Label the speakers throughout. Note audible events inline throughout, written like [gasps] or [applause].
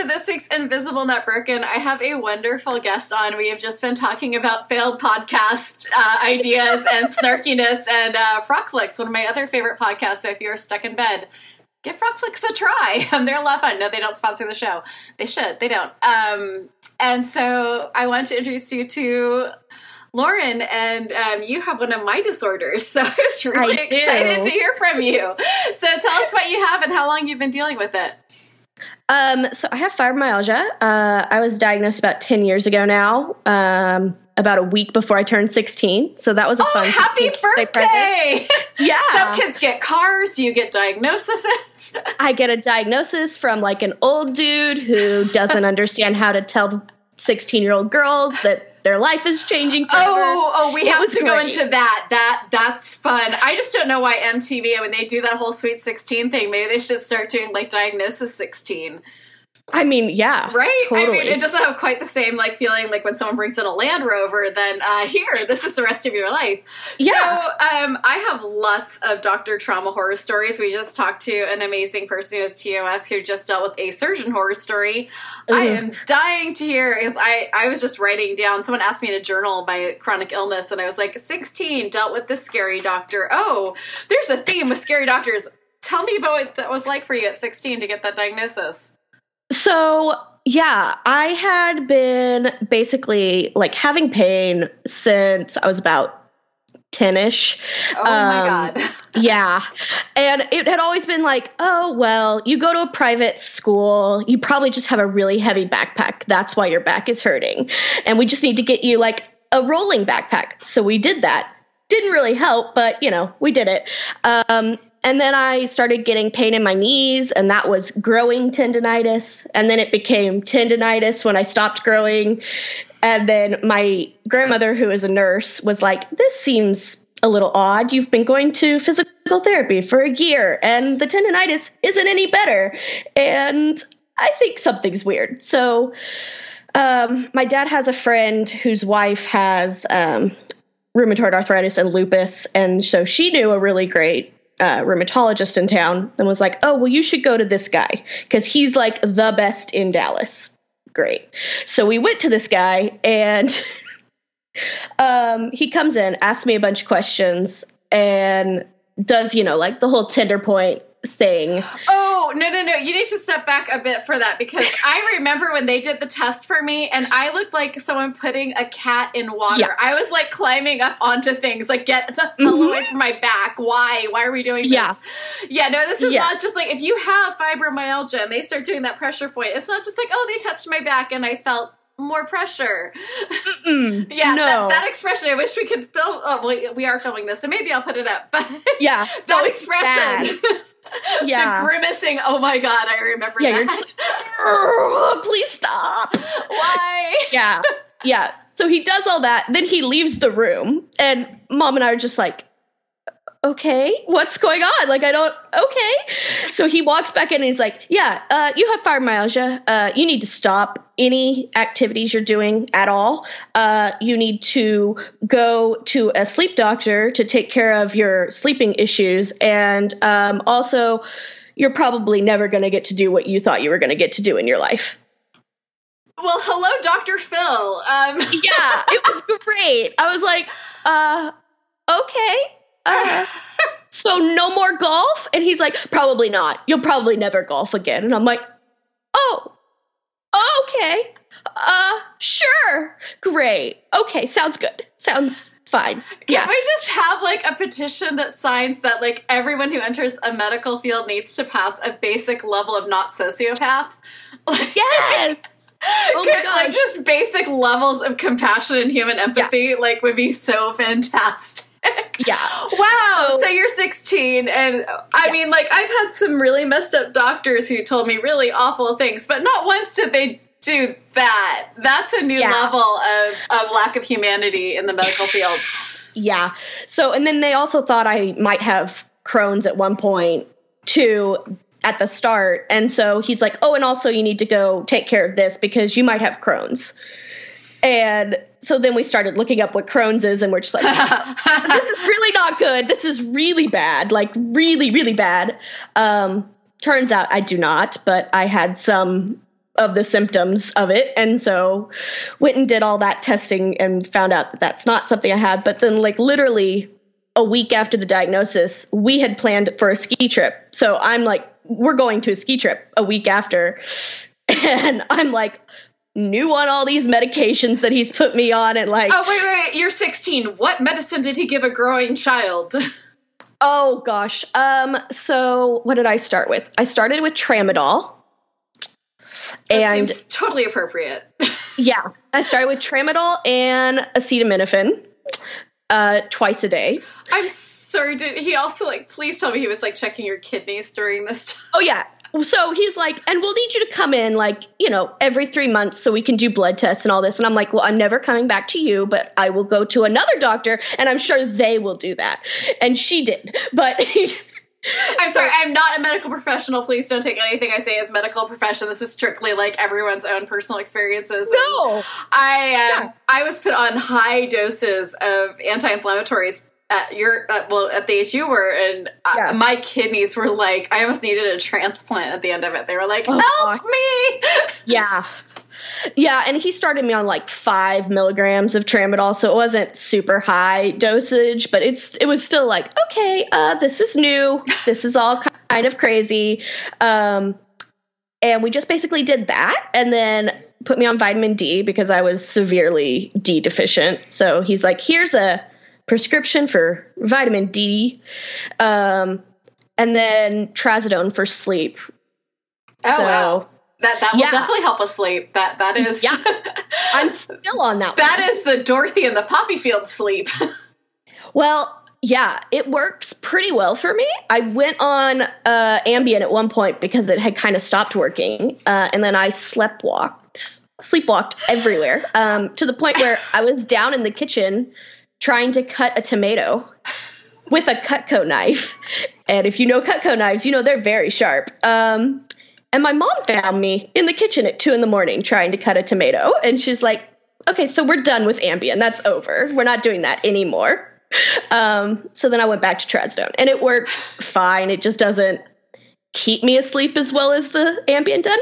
Speaker 1: to this week's Invisible Not Broken. I have a wonderful guest on. We have just been talking about failed podcast uh, ideas and [laughs] snarkiness and uh, Frock Flicks, one of my other favorite podcasts. So if you're stuck in bed, give Frock Flicks a try. Um, [laughs] they're a lot of fun. No, they don't sponsor the show. They should. They don't. Um, and so I want to introduce you to Lauren, and um, you have one of my disorders. [laughs] So I was really
Speaker 2: I
Speaker 1: excited
Speaker 2: do.
Speaker 1: to hear from you. So tell us what you have and how long you've been dealing with it.
Speaker 2: Um, so I have fibromyalgia. Uh, I was diagnosed about 10 years ago now, um, about a week before I turned 16. So that was a
Speaker 1: Oh,
Speaker 2: fun
Speaker 1: happy
Speaker 2: birthday! [laughs] Yeah.
Speaker 1: Some kids get cars, you get diagnoses. [laughs]
Speaker 2: I get a diagnosis from like an old dude who doesn't [laughs] understand how to tell 16 year old girls that their life is changing. Forever.
Speaker 1: Oh, oh, we
Speaker 2: It
Speaker 1: have to go into that. That that's fun. I just don't know why MTV when they do that whole Sweet Sixteen thing. Maybe they should start doing like Diagnosis Sixteen,
Speaker 2: I mean, yeah.
Speaker 1: right? I mean, it doesn't have quite the same like feeling like when someone brings in a Land Rover. Then uh, here, this is the rest of your life.
Speaker 2: Yeah.
Speaker 1: So um, I have lots of Doctor Trauma horror stories. We just talked to an amazing person who has TOS who just dealt with a surgeon horror story. I am dying to hear because I, I was just writing down someone asked me to journal my chronic illness and I was like 16 dealt with this scary doctor. Oh, there's a theme with scary doctors. Tell me about what that was like for you at 16 to get that diagnosis.
Speaker 2: So, yeah, I had been basically like having pain since I was about 10 ish.
Speaker 1: Oh my
Speaker 2: Um,
Speaker 1: god. [laughs]
Speaker 2: yeah. And it had always been like, oh, well, you go to a private school, you probably just have a really heavy backpack. That's why your back is hurting. And we just need to get you like a rolling backpack. So we did that. Didn't really help, but you know, we did it. Um, and then I started getting pain in my knees, and that was growing tendonitis. And then it became tendonitis when I stopped growing. And then my grandmother, who is a nurse, was like, This seems a little odd. You've been going to physical therapy for a year, and the tendonitis isn't any better. And I think something's weird. So, um, my dad has a friend whose wife has um, rheumatoid arthritis and lupus. And so she knew a really great uh, rheumatologist in town and was like, oh, well, you should go to this guy because he's like the best in Dallas. Great. So we went to this guy and [laughs] um, he comes in, asks me a bunch of questions, and does, you know, like the whole tender point thing.
Speaker 1: Oh, no, no, no. You need to step back a bit for that because I remember when they did the test for me and I looked like someone putting a cat in water.
Speaker 2: Yeah.
Speaker 1: I was like climbing up onto things, like get the [laughs] hell away from my back. Why? Why are we doing this?
Speaker 2: Yeah.
Speaker 1: Yeah, no, this is
Speaker 2: Yeah.
Speaker 1: not just like if you have fibromyalgia and they start doing that pressure point, it's not just like, oh, they touched my back and I felt more pressure.
Speaker 2: Mm, [laughs]
Speaker 1: Yeah,
Speaker 2: no.
Speaker 1: that, that expression. I wish we could film. Oh, we, we are filming this, so maybe I'll put it up. But
Speaker 2: yeah. [laughs]
Speaker 1: that
Speaker 2: it's
Speaker 1: expression.
Speaker 2: Yeah.
Speaker 1: the grimacing. Oh my god, I remember
Speaker 2: Yeah, you're
Speaker 1: that.
Speaker 2: just- "Oh, [laughs] [laughs] please stop.
Speaker 1: Why?
Speaker 2: yeah yeah so he does all that then he leaves the room and mom and i are just like okay what's going on like i don't okay so he walks back in and he's like yeah uh, you have fibromyalgia uh, you need to stop any activities you're doing at all uh, you need to go to a sleep doctor to take care of your sleeping issues and um, also you're probably never going to get to do what you thought you were going to get to do in your life
Speaker 1: Well, hello, Dr. Phil. Um, [laughs]
Speaker 2: yeah, it was great. I was like, uh, okay. Uh, so no more golf? And he's like, probably not. You'll probably never golf again. And I'm like, oh, okay. Uh, sure. Great. Okay, sounds good. Sounds fine.
Speaker 1: Can
Speaker 2: Yeah.
Speaker 1: we just have like a petition that signs that like everyone who enters a medical field needs to pass a basic level of not sociopath? [laughs] Like,
Speaker 2: Yes. [laughs] Oh my
Speaker 1: could, Like just basic levels of compassion and human empathy, like would be so fantastic.
Speaker 2: Yeah.
Speaker 1: Wow. So you're 16, and I
Speaker 2: Yeah.
Speaker 1: mean, like, I've had some really messed up doctors who told me really awful things, but not once did they do that. That's a new
Speaker 2: Yeah.
Speaker 1: level of, of lack of humanity in the medical [sighs] field.
Speaker 2: Yeah. So, and then they also thought I might have Crohn's at one point too at the start. And so he's like, oh, and also you need to go take care of this because you might have Crohn's. And so then we started looking up what Crohn's is, and we're just like, [laughs] this is really not good. This is really bad, like really, really bad. Um, turns out I do not, but I had some of the symptoms of it. And so went and did all that testing and found out that that's not something I had. But then, like, literally a week after the diagnosis, we had planned for a ski trip. So I'm like, we're going to a ski trip a week after. [laughs] And I'm like, new on all these medications that he's put me on and like
Speaker 1: oh wait wait, wait. you're 16 what medicine did he give a growing child? [laughs]
Speaker 2: Oh gosh. Um so what did i start with? I started with tramadol.
Speaker 1: That and seems totally appropriate. [laughs]
Speaker 2: Yeah i started with tramadol and acetaminophen uh twice a day.
Speaker 1: I'm sorry did he also like please tell me he was like checking your kidneys during this time?
Speaker 2: Oh yeah so he's like, and we'll need you to come in like, you know, every three months so we can do blood tests and all this. And I'm like, well, I'm never coming back to you, but I will go to another doctor and I'm sure they will do that. And she did. But [laughs]
Speaker 1: I'm sorry, I'm not a medical professional. Please don't take anything I say as medical profession. This is strictly like everyone's own personal experiences.
Speaker 2: No.
Speaker 1: I uh, yeah. I was put on high doses of anti-inflammatories at your uh, well at the issue were and uh, yeah. my kidneys were like I almost needed a transplant at the end of it. They were like, oh, "Help me!" [laughs]
Speaker 2: Yeah. Yeah, and he started me on like five milligrams of tramadol, so it wasn't super high dosage, but it's it was still like, okay, uh, this is new, this is all kind of crazy, um, and we just basically did that, and then put me on vitamin D because I was severely D deficient. So he's like, here's a prescription for vitamin D, um, and then trazodone for sleep.
Speaker 1: Oh so, wow. That that will yeah. definitely help us sleep. That that is
Speaker 2: Yeah. [laughs] I'm still on that
Speaker 1: That is the Dorothy and the poppy field sleep. [laughs]
Speaker 2: well, yeah, it works pretty well for me. I went on uh, Ambien at one point because it had kind of stopped working, uh, and then I slept walked, sleepwalked everywhere um, to the point where I was down in the kitchen trying to cut a tomato with a Cutco knife. And if you know Cutco knives, you know they're very sharp. Um, and my mom found me in the kitchen at two in the morning trying to cut a tomato. And she's like, okay, so we're done with Ambien. That's over. We're not doing that anymore. Um, so then I went back to Trazodone and it works fine. It just doesn't keep me asleep as well as the Ambien did.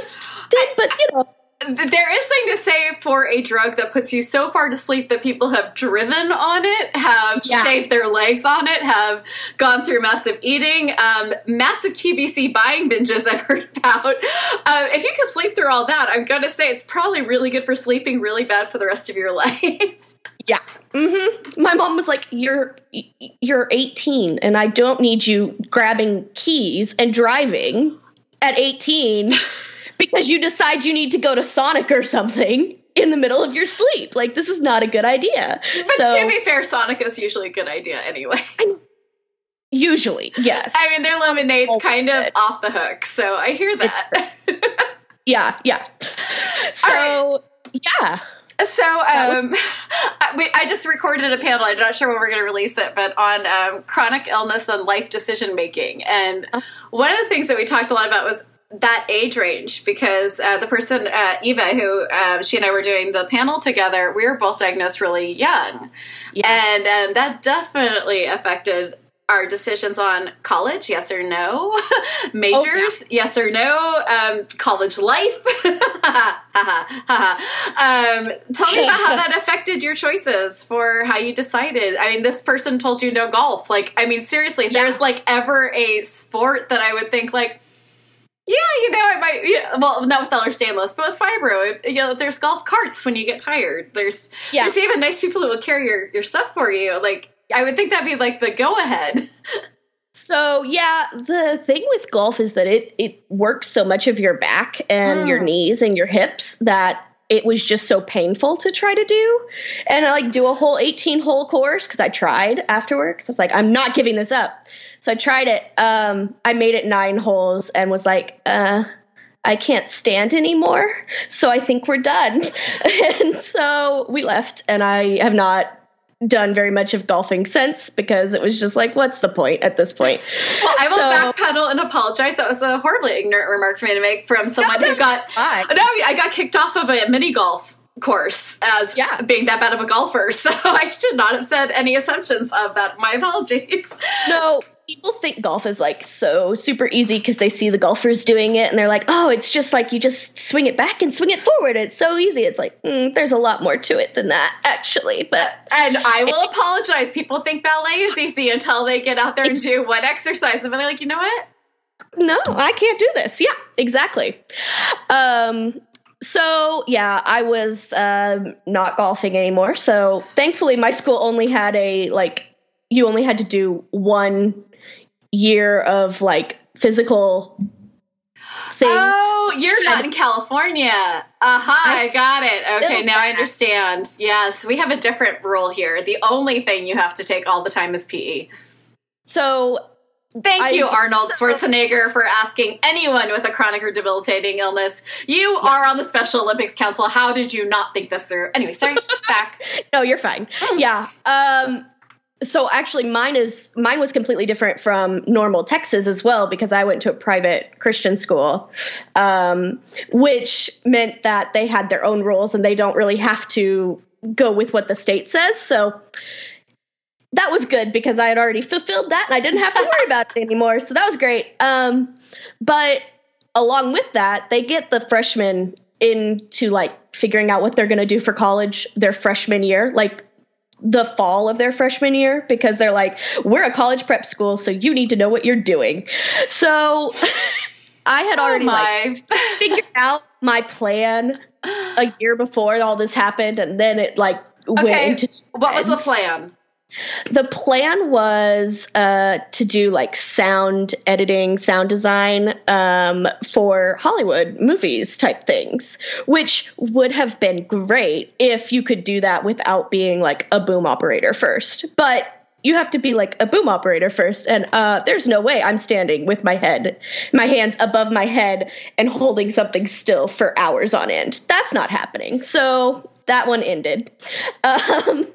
Speaker 2: But, you know,
Speaker 1: there is something to say for a drug that puts you so far to sleep that people have driven on it, have yeah. shaved their legs on it, have gone through massive eating, um, massive QVC buying binges [laughs] I've heard about. Uh, if you can sleep through all that, I'm going to say it's probably really good for sleeping, really bad for the rest of your [laughs] life.
Speaker 2: yeah. Mm-hmm. My mom was like, "You're you're 18, and I don't need you grabbing keys and driving at 18." [laughs] because you decide you need to go to Sonic or something in the middle of your sleep. Like this is not a good idea.
Speaker 1: But so, to be fair, Sonic is usually a good idea anyway.
Speaker 2: usually, yes.
Speaker 1: I mean, their lemonade's kind of off the hook, so I hear that. [laughs]
Speaker 2: yeah, yeah. So, right. yeah.
Speaker 1: So, um, [laughs] we, I just recorded a panel. I'm not sure when we're going to release it, but on um, chronic illness and life decision making. And uh-huh. one of the things that we talked a lot about was that age range because uh, the person uh, Eva, who um, she and I were doing the panel together, we were both diagnosed really young, yeah. and and that definitely affected our decisions on college, yes or no, majors, [laughs] oh, yeah. yes or no, um, college life. [laughs] um, tell me about how that affected your choices for how you decided. I mean, this person told you no golf. Like, I mean, seriously, yeah. there's like ever a sport that I would think like yeah, you know, it might. Yeah, well, not with Ehlers-Danlos, but with fibro, you know, there's golf carts when you get tired. There's yeah. there's even nice people who will carry your your stuff for you. Like I would think that'd be like the go ahead. [laughs]
Speaker 2: So yeah, the thing with golf is that it it works so much of your back and mm. your knees and your hips that it was just so painful to try to do and I like do a whole 18 hole course because I tried afterwards. I was like, I'm not giving this up. So I tried it. Um, I made it nine holes and was like, uh, I can't stand anymore. So I think we're done. [laughs] and so we left, and I have not done very much of golfing since because it was just like, what's the point at this point? [laughs]
Speaker 1: Well, I will so, backpedal and apologize. That was a horribly ignorant remark for me to make from someone no, who got. Fine. No, I got kicked off of a mini golf course as yeah. being that bad of a golfer. [laughs] So I should not have said any assumptions of that. My apologies.
Speaker 2: No, people think golf is like so super easy because they see the golfers doing it and they're like, oh, it's just like you just swing it back and swing it forward. It's so easy. It's like, mm, there's a lot more to it than that, actually. But
Speaker 1: and I will apologize. People think ballet is easy until they get out there and do one exercise, and they're like, you know what?
Speaker 2: No, I can't do this. Yeah, exactly. Um, so yeah, I was um, not golfing anymore. So thankfully, my school only had a like you only had to do one year of like physical
Speaker 1: thing. Oh, you're not in California. Aha, I, I got it. Okay, now I understand. Yes, we have a different rule here. The only thing you have to take all the time is PE.
Speaker 2: So
Speaker 1: Thank I, you, Arnold Schwarzenegger, for asking anyone with a chronic or debilitating illness. You are on the Special Olympics Council. How did you not think this through? Anyway, sorry, [laughs] back.
Speaker 2: no, you're fine. [laughs] Yeah. Um, so actually mine is mine was completely different from normal texas as well because i went to a private christian school um, which meant that they had their own rules and they don't really have to go with what the state says. So that was good because i had already fulfilled that and i didn't have to worry about it anymore. So that was great. Um, but along with that they get the freshmen into like figuring out what they're going to do for college their freshman year. Like the fall of their freshman year because they're like, we're a college prep school, so you need to know what you're doing. So [laughs] I had oh already oh like [laughs] figured out my plan a year before all this happened, and then it like okay. went into.
Speaker 1: What was the plan?
Speaker 2: The plan was uh, to do like sound editing, sound design um, for Hollywood movies type things, which would have been great if you could do that without being like a boom operator first. But you have to be like a boom operator first and uh, there's no way i'm standing with my head my hands above my head and holding something still for hours on end. That's not happening. So that one ended. [laughs] Um,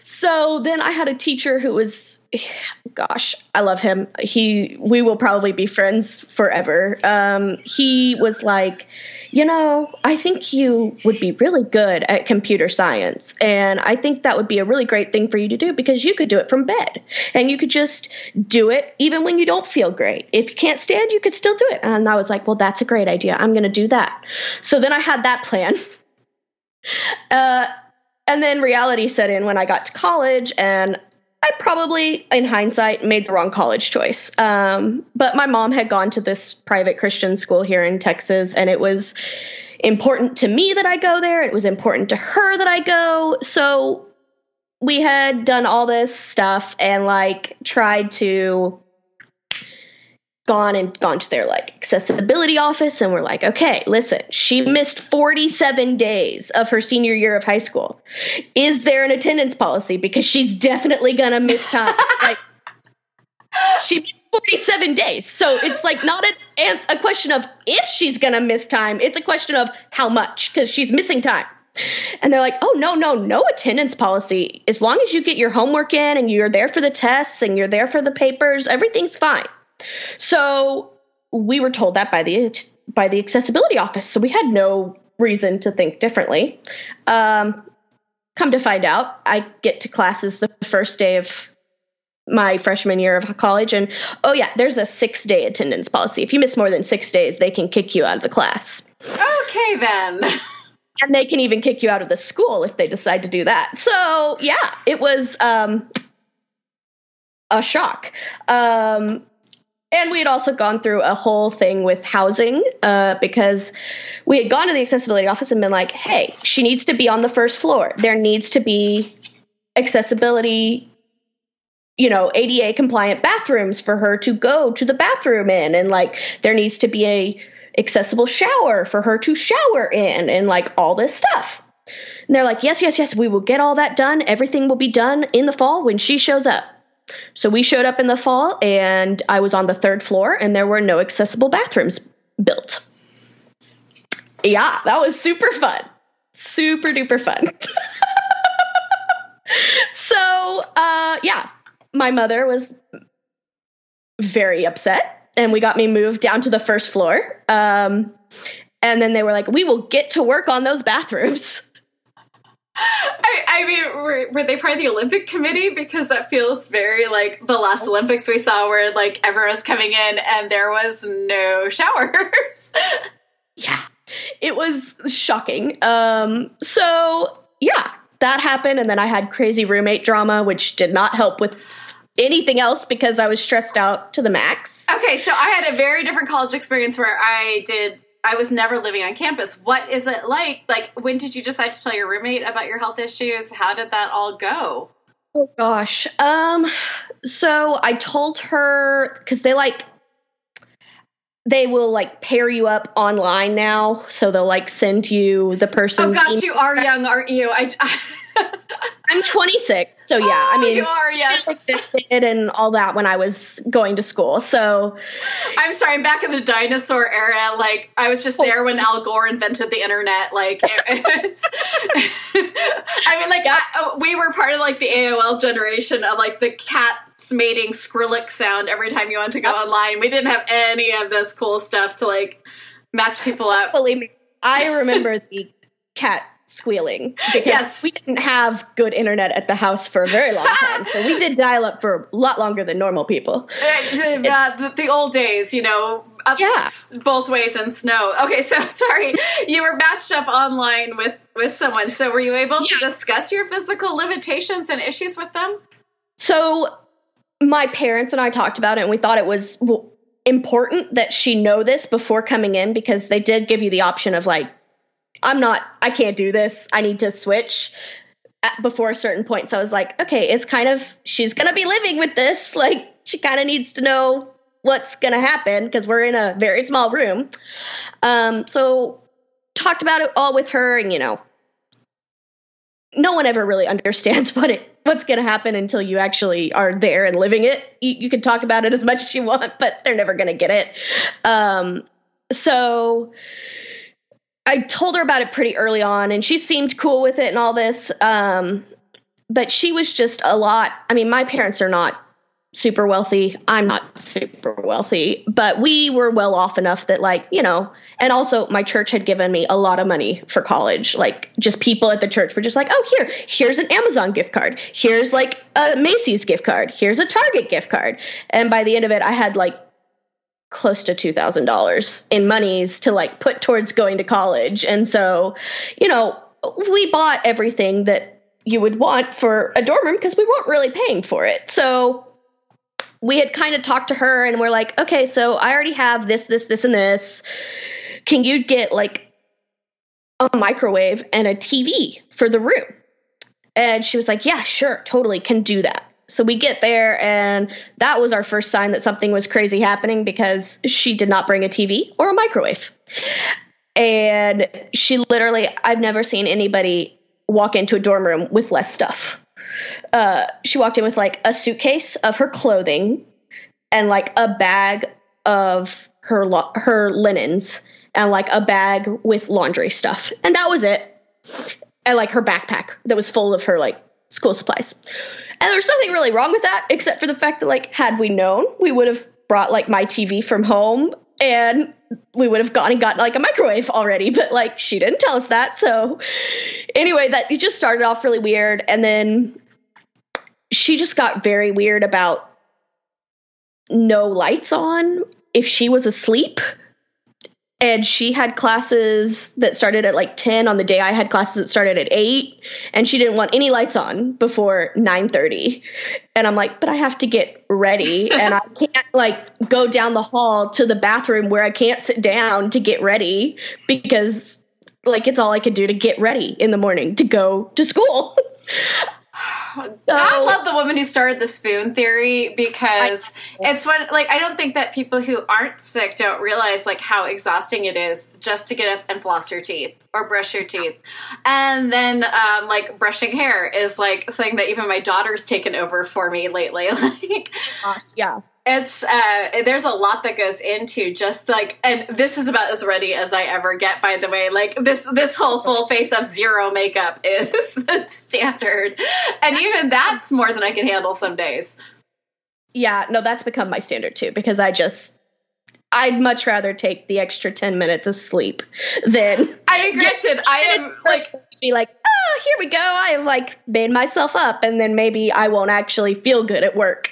Speaker 2: so then I had a teacher who was gosh, I love him. He we will probably be friends forever. Um, he was like, you know, I think you would be really good at computer science. And I think that would be a really great thing for you to do because you could do it from bed. And you could just do it even when you don't feel great. If you can't stand, you could still do it. And I was like, well, that's a great idea. I'm going to do that. So then I had that plan. [laughs] Uh, and then reality set in when I got to college, and I probably, in hindsight, made the wrong college choice. Um, but my mom had gone to this private Christian school here in Texas, and it was important to me that I go there. It was important to her that I go. So we had done all this stuff and like tried to gone and gone to their like accessibility office and we're like okay listen she missed 47 days of her senior year of high school. Is there an attendance policy? Because she's definitely gonna miss time. [laughs] Like she missed 47 days. So it's like not a, a question of if she's gonna miss time it's a question of how much because she's missing time. And they're like, oh, no, no, no attendance policy. As long as you get your homework in and you're there for the tests and you're there for the papers, everything's fine. So we were told that by the by the accessibility office. So we had no reason to think differently. Um, come to find out, I get to classes the first day of my freshman year of college. And oh yeah there's a six day attendance policy. If you miss more than six days they can kick you out of the class.
Speaker 1: Okay then. [laughs]
Speaker 2: And they can even kick you out of the school if they decide to do that. So yeah it was um, a shock. Um, and we had also gone through a whole thing with housing uh, because we had gone to the accessibility office and been like, hey, she needs to be on the first floor. There needs to be accessibility, you know, ADA compliant bathrooms for her to go to the bathroom in. And like, there needs to be a accessible shower for her to shower in and like all this stuff. And they're like, yes, yes, yes, we will get all that done. Everything will be done in the fall when she shows up. So we showed up in the fall, and I was on the third floor, and there were no accessible bathrooms built. Yeah, that was super fun. Super duper fun. [laughs] so, uh, yeah, my mother was very upset, and we got me moved down to the first floor. Um, and then they were like, we will get to work on those bathrooms. [laughs]
Speaker 1: I, I mean, were, were they part of the Olympic Committee? Because that feels very like the last Olympics we saw, where like everyone was coming in and there was no [laughs] showers.
Speaker 2: yeah, it was shocking. Um, so yeah, that happened, and then I had crazy roommate drama, which did not help with anything else because I was stressed out to the max.
Speaker 1: Okay, so I had a very different college experience where I did I was never living on campus. What is it like? Like when did you decide to tell your roommate about your health issues? How did that all go?
Speaker 2: Oh gosh. Um so I told her cuz they like they will like pair you up online now so they'll like send you the person
Speaker 1: Oh gosh, you are young, aren't you? I, I
Speaker 2: I'm 26, so yeah. Oh, I mean,
Speaker 1: you are yes,
Speaker 2: existed and all that when I was going to school. So
Speaker 1: I'm sorry, I'm back in the dinosaur era. Like I was just there when Al Gore invented the internet. Like, [laughs] [laughs] I mean, like yeah. I, we were part of like the AOL generation of like the cat mating Skrillex sound every time you went to go online. We didn't have any of this cool stuff to like match people up.
Speaker 2: Believe me, I remember the cat squealing because yes. we didn't have good internet at the house for a very long [laughs] time. so we did dial up for a lot longer than normal people.
Speaker 1: Uh, the, the, old days, you know, up yeah. both ways in snow. Okay, so [laughs] sorry, you were matched up online with with someone. So were you able to discuss your physical limitations and issues with them?
Speaker 2: So my parents and I talked about it, and we thought it was important that she know this before coming in because they did give you the option of like I'm not, I can't do this. I need to switch at, before a certain point. So I was like, okay, it's kind of, she's going to be living with this. [laughs] Like, she kind of needs to know what's going to happen because we're in a very small room. Um, so talked about it all with her and, you know, no one ever really [laughs] understands what it what's going to happen until you actually are there and living it. You, you, can talk about it as much as you want, but they're never going to get it. Um, so I told her about it pretty early on, and she seemed cool with it and all this. Um, but she was just a lot. I mean, my parents are not super wealthy. I'm not super wealthy, but we were well off enough that, like, you know, and also my church had given me a lot of money for college. Like, just people at the church were just like, oh, here, here's an Amazon gift card. Here's like a Macy's gift card. Here's a Target gift card. And by the end of it, I had like close to $2,000 in monies to like put towards going to college. And so, you know, we bought everything that you would want for a dorm room because we weren't really paying for it. So we had kind of talked to her and we're like, okay, so I already have this, this, this, and this. Can you get like a microwave and a TV for the room? And she was like, yeah, sure, totally can do that. So we get there, and that was our first sign that something was crazy happening because she did not bring a TV or a microwave. And she literally, I've never seen anybody walk into a dorm room with less stuff. Uh, she walked in with like a suitcase of her clothing and like a bag of her lo- her linens and like a bag with laundry stuff, and that was it. And like her backpack that was full of her like school supplies. And there's nothing really wrong with that, except for the fact that, like, had we known, we would have brought like my TV from home and we would have gone and gotten like a microwave already. But like, she didn't tell us that. So, anyway, that it just started off really weird. And then she just got very weird about no lights on if she was asleep and she had classes that started at like 10 on the day i had classes that started at 8 and she didn't want any lights on before 9.30 and i'm like but i have to get ready. [laughs] And i can't like go down the hall to the bathroom where i can't sit down to get ready because like it's all i could do to get ready in the morning to go to school [laughs]
Speaker 1: so, I love the woman who started the spoon theory because I, it's when like I don't think that people who aren't sick don't realize like how exhausting it is just to get up and floss your teeth or brush your teeth, and then um, like brushing hair is like something that even my daughter's taken over for me lately. [laughs] Like,
Speaker 2: Gosh, yeah,
Speaker 1: it's uh there's a lot that goes into just like and this is about as ready as i ever get by the way. Like this this whole full face of zero makeup [laughs] is the standard. And even that's more than i can handle some days.
Speaker 2: Yeah no that's become my standard too because i just I'd much rather take the extra 10 minutes of sleep than
Speaker 1: I granted I am like
Speaker 2: be like oh here we go. I like made myself up, and then maybe I won't actually feel good at work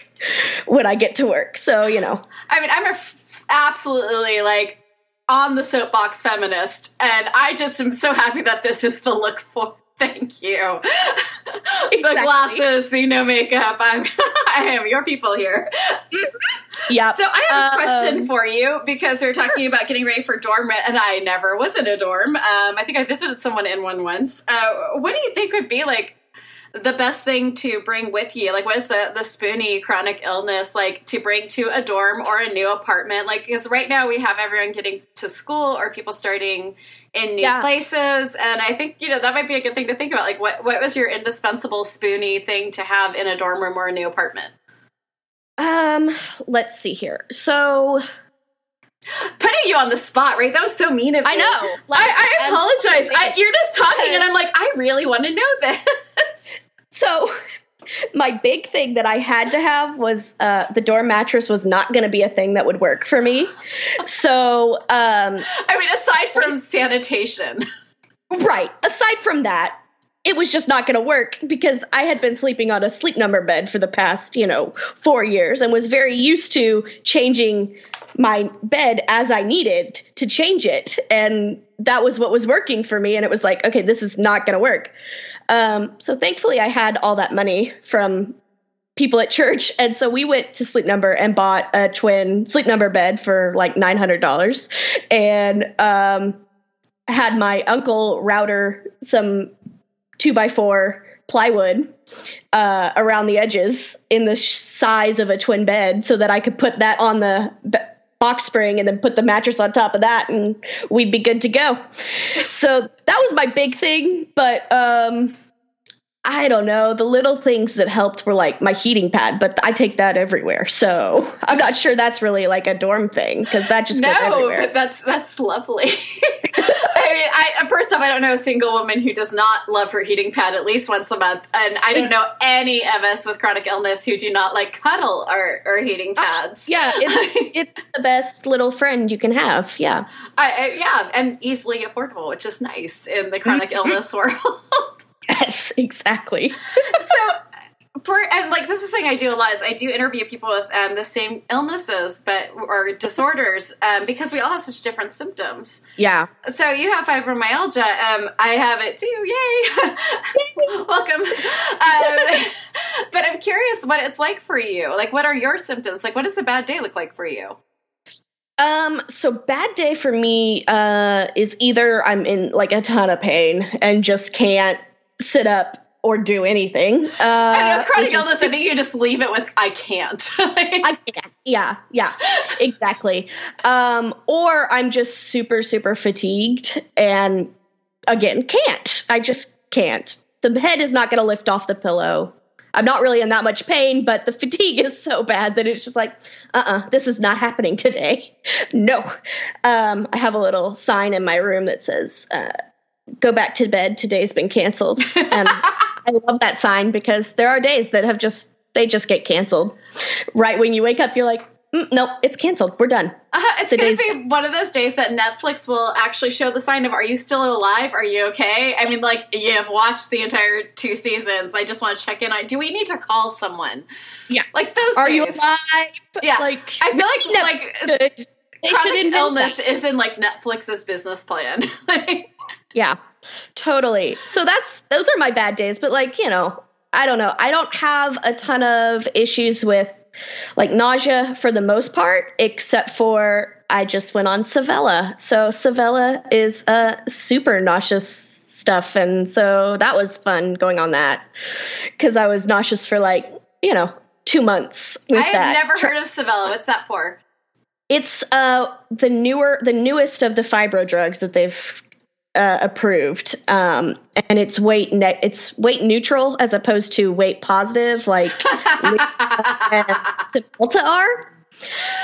Speaker 2: when I get to work. So you know,
Speaker 1: I mean, I'm a f- absolutely like on the soapbox feminist, and I just am so happy that this is the look for. [laughs] Thank you. [laughs] Exactly. the glasses, the no makeup. I'm [laughs] I am your people here.
Speaker 2: Yeah.
Speaker 1: So I have a question um, for you because we are talking about getting ready for dorm, and I never was in a dorm. Um, I think I visited someone in one once. Uh, what do you think would be like the best thing to bring with you? Like, what is the the spoony chronic illness like to bring to a dorm or a new apartment? Like, because right now we have everyone getting to school or people starting in new yeah. places, and I think you know that might be a good thing to think about. Like, what what was your indispensable spoony thing to have in a dorm room or a new apartment?
Speaker 2: Um, let's see here. So
Speaker 1: putting you on the spot, right? That was so mean of me.
Speaker 2: I know.
Speaker 1: Like, I, I apologize. I, you're just talking, and I'm like, I really want to know this.
Speaker 2: So, my big thing that I had to have was uh, the dorm mattress was not going to be a thing that would work for me. So, um,
Speaker 1: I mean, aside from sanitation,
Speaker 2: right? Aside from that, it was just not going to work because I had been sleeping on a sleep number bed for the past, you know, four years and was very used to changing my bed as I needed to change it. And that was what was working for me. And it was like, okay, this is not going to work. Um, so thankfully, I had all that money from people at church. And so we went to Sleep Number and bought a twin Sleep Number bed for like $900 and um, had my uncle router some two by four plywood uh, around the edges in the size of a twin bed so that I could put that on the box spring and then put the mattress on top of that and we'd be good to go. so that was my big thing. But um, I don't know. The little things that helped were like my heating pad, but I take that everywhere. So I'm not sure that's really like a dorm thing because that just no, goes everywhere.
Speaker 1: but that's that's lovely. [laughs] I mean, I first off, I don't know a single woman who does not love her heating pad at least once a month, and I don't know any of us with chronic illness who do not like cuddle our, our heating uh, pads.
Speaker 2: Uh, yeah, [laughs] it's, it's the best little friend you can have. Yeah,
Speaker 1: I, I, yeah, and easily affordable, which is nice in the chronic [laughs] illness world. [laughs]
Speaker 2: Yes, exactly.
Speaker 1: so for and like this is something I do a lot is I do interview people with um, the same illnesses but or disorders um, because we all have such different symptoms.
Speaker 2: Yeah.
Speaker 1: So you have fibromyalgia. Um, I have it too. Yay! [laughs] Welcome. Um, [laughs] but I'm curious what it's like for you. Like, what are your symptoms? Like, what does a bad day look like for you?
Speaker 2: Um, so bad day for me uh, is either I'm in like a ton of pain and just can't sit up or do anything. Uh,
Speaker 1: I know chronic illness. I think you just leave it with "I can't." [laughs]
Speaker 2: I can't. Yeah, yeah, exactly. Um, or I'm just super, super fatigued, and again, can't. I just can't. The head is not going to lift off the pillow. I'm not really in that much pain, but the fatigue is so bad that it's just like, uh uh-uh, uh this is not happening today. [laughs] no. Um, I have a little sign in my room that says, uh, go back to bed. Today's been canceled. And [laughs] I love that sign because there are days that have just, they just get canceled. Right when you wake up, you're like, mm, nope, it's canceled. We're done. [laughs]
Speaker 1: Uh, it's going to be one of those days that Netflix will actually show the sign of, are you still alive? Are you okay? I mean, like, you have watched the entire two seasons. I just want to check in on, do we need to call someone?
Speaker 2: Yeah.
Speaker 1: Like those
Speaker 2: Are
Speaker 1: days.
Speaker 2: you alive?
Speaker 1: Yeah. Like, I feel like, like. They chronic illness that. is in like Netflix's business plan. [laughs]
Speaker 2: Yeah, totally. So that's those are my bad days, but like, you know, I don't know. I don't have a ton of issues with like nausea for the most part, except for I just went on Savella. So Savella is a super nauseous stuff, and so that was fun going on that because I was nauseous for like you know two months. With I have
Speaker 1: that. never heard of Savella. What's that for?
Speaker 2: It's uh the newer, the newest of the fibro drugs that they've uh, approved, um, and it's weight ne- it's weight neutral as opposed to weight positive, like [laughs] Cymbalta are.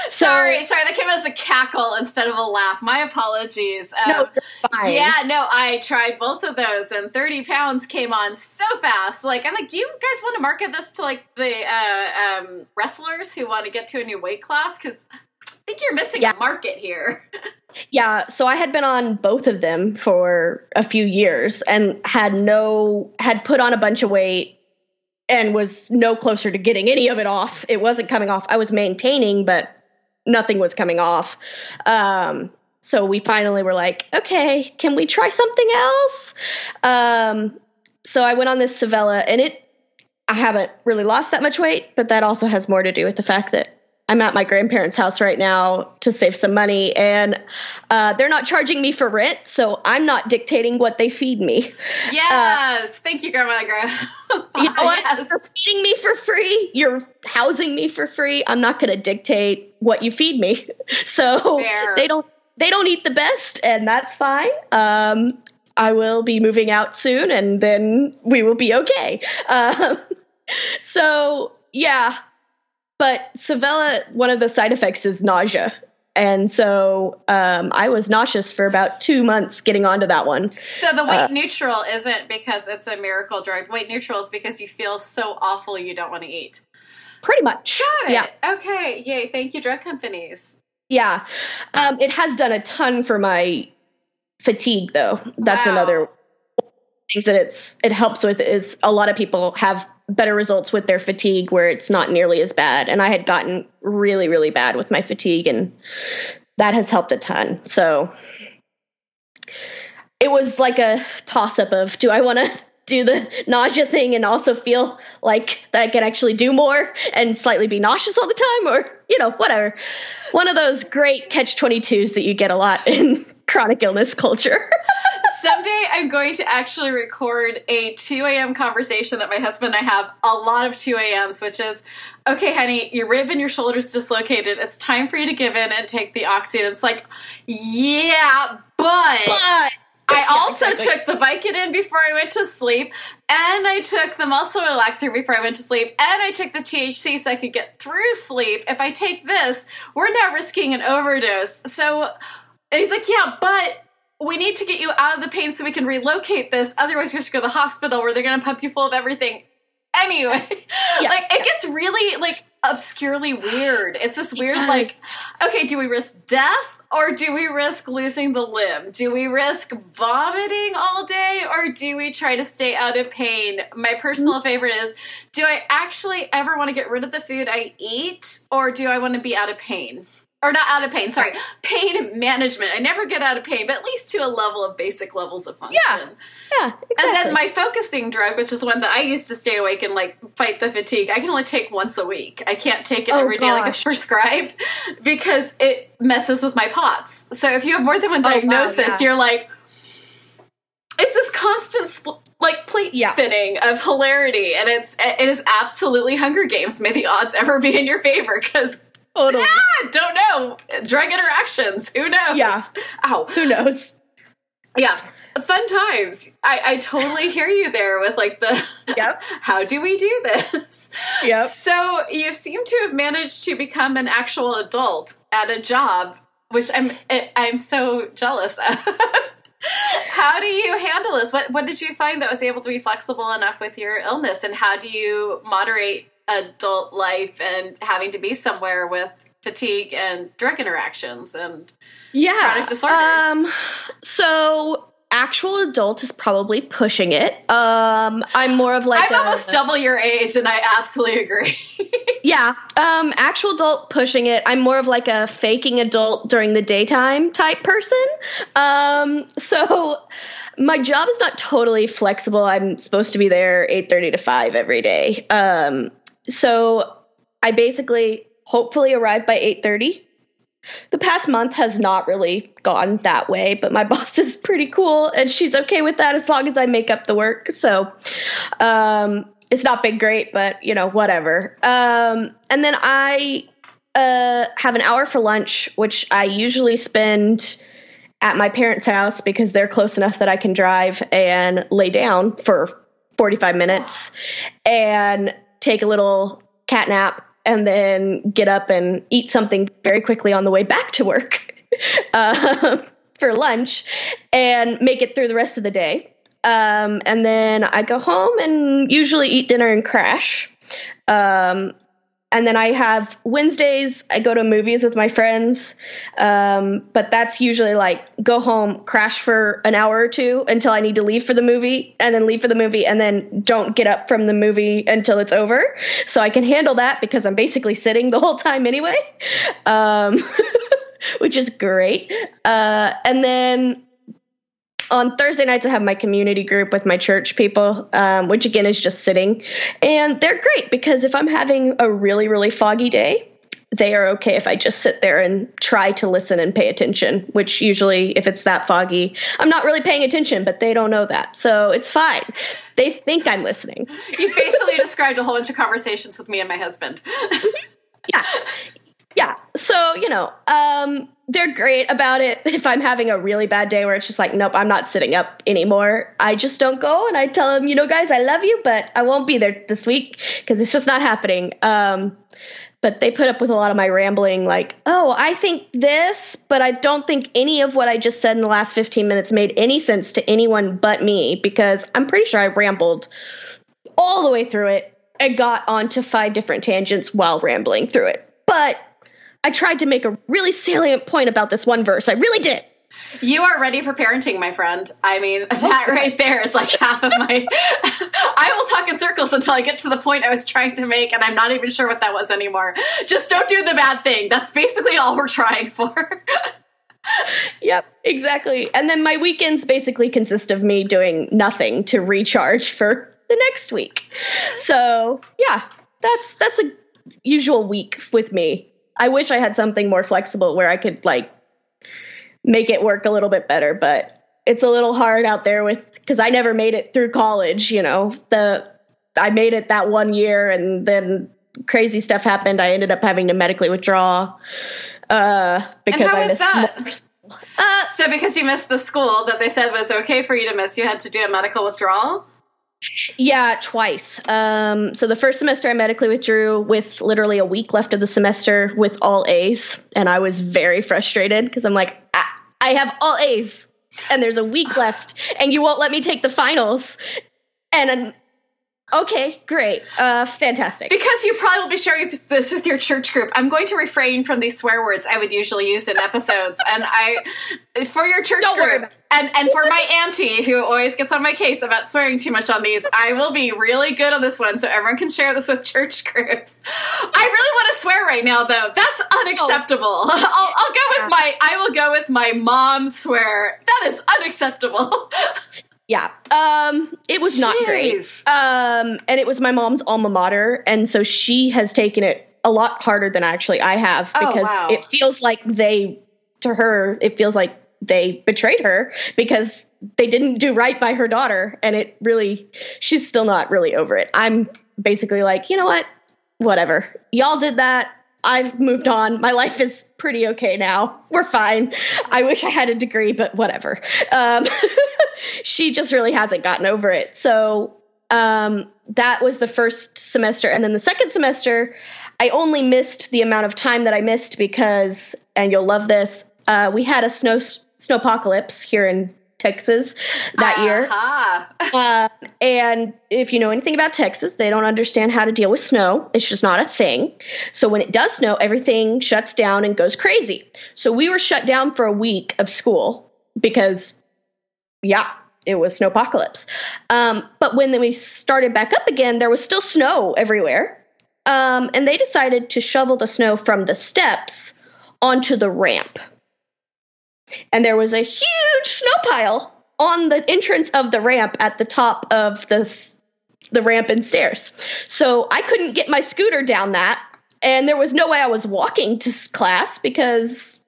Speaker 1: So, sorry, sorry, that came as a cackle instead of a laugh. My apologies.
Speaker 2: Um, no, fine.
Speaker 1: Yeah, no, I tried both of those, and thirty pounds came on so fast. Like, I'm like, do you guys want to market this to like the uh, um, wrestlers who want to get to a new weight class? Because think you're missing yeah. a market here. [laughs]
Speaker 2: Yeah, so I had been on both of them for a few years and had no had put on a bunch of weight and was no closer to getting any of it off. It wasn't coming off. I was maintaining, but nothing was coming off. Um, so we finally were like, okay, can we try something else? Um, so I went on this Savella, and it. I haven't really lost that much weight, but that also has more to do with the fact that I'm at my grandparents' house right now to save some money, and uh, they're not charging me for rent, so I'm not dictating what they feed me.
Speaker 1: Yes, uh, thank you, Grandma. Grandma.
Speaker 2: you know what? [laughs] Yes. You're feeding me for free. You're housing me for free. I'm not going to dictate what you feed me. [laughs] So Fair. they don't they don't eat the best, and that's fine. Um, I will be moving out soon, and then we will be okay. [laughs] Um, so yeah, but Savella, one of the side effects is nausea. And so um, I was nauseous for about two months getting onto that one.
Speaker 1: So the weight uh, neutral isn't because it's a miracle drug. Weight neutral is because you feel so awful you don't want to eat.
Speaker 2: Pretty much.
Speaker 1: Got it. Yeah. Okay. Yay. Thank you, drug companies.
Speaker 2: Yeah. Um, it has done a ton for my fatigue, though. That's wow. another things that it's it helps with is a lot of people have better results with their fatigue where it's not nearly as bad. And I had gotten really, really bad with my fatigue, and that has helped a ton. So it was like a toss up of do I want to do the nausea thing and also feel like that I can actually do more and slightly be nauseous all the time, or, you know, whatever. One of those great catch 22s that you get a lot in chronic illness culture. [laughs]
Speaker 1: Someday I'm going to actually record a 2 a.m. conversation that my husband and I have a lot of 2 a.m.s, which is okay, honey, your rib and your shoulders dislocated. It's time for you to give in and take the oxy. And it's like, yeah, but. but. I also yeah, exactly. took the Vicodin before I went to sleep, and I took the muscle relaxer before I went to sleep, and I took the THC so I could get through sleep. If I take this, we're now risking an overdose. So he's like, yeah, but we need to get you out of the pain so we can relocate this. Otherwise, you have to go to the hospital where they're going to pump you full of everything. Anyway, [laughs] yeah. like it gets really like obscurely weird. It's this weird, like, okay, do we risk death or do we risk losing the limb? Do we risk vomiting all day or do we try to stay out of pain? My personal mm-hmm. favorite is do I actually ever want to get rid of the food I eat or do I want to be out of pain? Or not out of pain sorry pain management i never get out of pain but at least to a level of basic levels of function
Speaker 2: yeah yeah exactly.
Speaker 1: and then my focusing drug which is one that i used to stay awake and like fight the fatigue i can only take once a week i can't take it oh, every day gosh. like it's prescribed because it messes with my POTS so if you have more than one diagnosis oh, wow, yeah. you're like it's this constant like plate yeah. spinning of hilarity and it's it is absolutely hunger games may the odds ever be in your favor because Totally. Yeah, don't know. Drug interactions. Who knows?
Speaker 2: Yeah. [laughs]
Speaker 1: Ow.
Speaker 2: Who knows?
Speaker 1: Yeah. Fun times. I, I totally [laughs] hear you there with like the [laughs]
Speaker 2: yep.
Speaker 1: how do we do this?
Speaker 2: Yep.
Speaker 1: So you seem to have managed to become an actual adult at a job, which I'm eh, I'm so jealous of. how do you handle this? What what did you find that was able to be flexible enough with your illness and how do you moderate adult life and having to be somewhere with fatigue and drug interactions and
Speaker 2: yeah
Speaker 1: chronic disorders.
Speaker 2: Um, so actual adult is probably pushing it. Um, I'm more of like
Speaker 1: I'm a, almost double your age, and I absolutely agree. [laughs]
Speaker 2: yeah, um, actual adult pushing it. I'm more of like a faking adult during the daytime type person. Um, so my job is not totally flexible. I'm supposed to be there 8:30 to 5 every day. Um, so I basically hopefully arrive by 8:30. The past month has not really gone that way, but my [laughs] boss is pretty cool and she's okay with that as long as I make up the work. So um, it's not been great, but you know, whatever. Um, and then I uh, have an hour for lunch, which I usually spend at my parents' house because they're close enough that I can drive and lay down for 45 minutes. And take a little cat nap, and then get up and eat something very quickly on the way back to work uh, [laughs] for lunch and make it through the rest of the day. Um, and then I go home and usually eat dinner and crash. Um, and then I have Wednesdays, I go to movies with my friends. Um, but that's usually like go home, crash for an hour or two until I need to leave for the movie, and then leave for the movie, and then don't get up from the movie until it's over. So I can handle that because I'm basically sitting the whole time anyway, um, [laughs] which is great. Uh, and then on Thursday nights, I have my community group with my church people, um, which again is just sitting. And they're great because if I'm having a really, really foggy day, they are okay if I just sit there and try to listen and pay attention, which usually, if it's that foggy, I'm not really paying attention, but they don't know that. So it's fine. They think I'm listening. [laughs]
Speaker 1: You basically described a whole bunch of conversations with me and my husband. [laughs]
Speaker 2: yeah. [laughs] Yeah. So, you know, um, they're great about it. [laughs] If I'm having a really bad day where it's just like, nope, I'm not sitting up anymore, I just don't go and I tell them, you know, guys, I love you, but I won't be there this week because it's just not happening. Um, but they put up with a lot of my rambling, like, oh, I think this, but I don't think any of what I just said in the last 15 minutes made any sense to anyone but me because I'm pretty sure I rambled all the way through it and got onto five different tangents while rambling through it. But I tried to make a really salient point about this one verse. I really did.
Speaker 1: You are ready for parenting, my friend. I mean, [laughs] that right there is like half of my. [laughs] I will talk in circles until I get to the point I was trying to make, and I'm not even sure what that was anymore. Just don't do the bad thing. That's basically all we're trying for. [laughs]
Speaker 2: yep, exactly. And then my weekends basically consist of me doing nothing to recharge for the next week. So, yeah, that's that's a usual week with me. I wish I had something more flexible where I could like make it work a little bit better, but it's a little hard out there with because I never made it through college, you know. The I made it that one year and then crazy stuff happened. I ended up having to medically withdraw uh because I missed
Speaker 1: that? Uh, so because you missed the school that they said was okay for you to miss, you had to do a medical withdrawal?
Speaker 2: Yeah, twice. Um, so the first semester I medically withdrew with literally a week left of the semester with all A's, and I was very frustrated because I'm like, I-, I have all A's, and there's a week left, and you won't let me take the finals, and Okay, great. Uh, fantastic.
Speaker 1: Because you probably will be sharing this with your church group. I'm going to refrain from these swear words I would usually use in episodes. and I, for your church Don't group, and, and for my auntie who always gets on my case about swearing too much on these, I will be really good on this one so everyone can share this with church [laughs] groups. I really want to swear right now though. That's unacceptable. Oh. [laughs] I'll, I'll go with my, I will go with my mom swear. That is unacceptable. [laughs]
Speaker 2: Yeah. Um, it was Jeez. not great. Um, and it was my mom's alma mater, and so she has taken it a lot harder than actually I have oh, because oh, wow. it feels like they to her it feels like they betrayed her because they didn't do right by her daughter and it really she's still not really over it. I'm basically like, you know what? Whatever. Y'all did that. I've moved on. My life is pretty okay now. We're fine. I wish I had a degree, but whatever. Um, [laughs] she just really hasn't gotten over it. So um, that was the first semester. And then the second semester, I only missed the amount of time that I missed because, and you'll love this, uh, we had a snow snowpocalypse here in Texas that uh-huh. year. Uh, [laughs] and if you know anything about Texas, they don't understand how to deal with snow. It's just not a thing. So when it does snow, everything shuts down and goes crazy. So we were shut down for a week of school because, yeah, it was snowpocalypse. Um, but when we started back up again, there was still snow everywhere. Um, and they decided to shovel the snow from the steps onto the ramp and there was a huge snow pile on the entrance of the ramp at the top of the the ramp and stairs. So I couldn't get my scooter down that, and there was no way I was walking to class because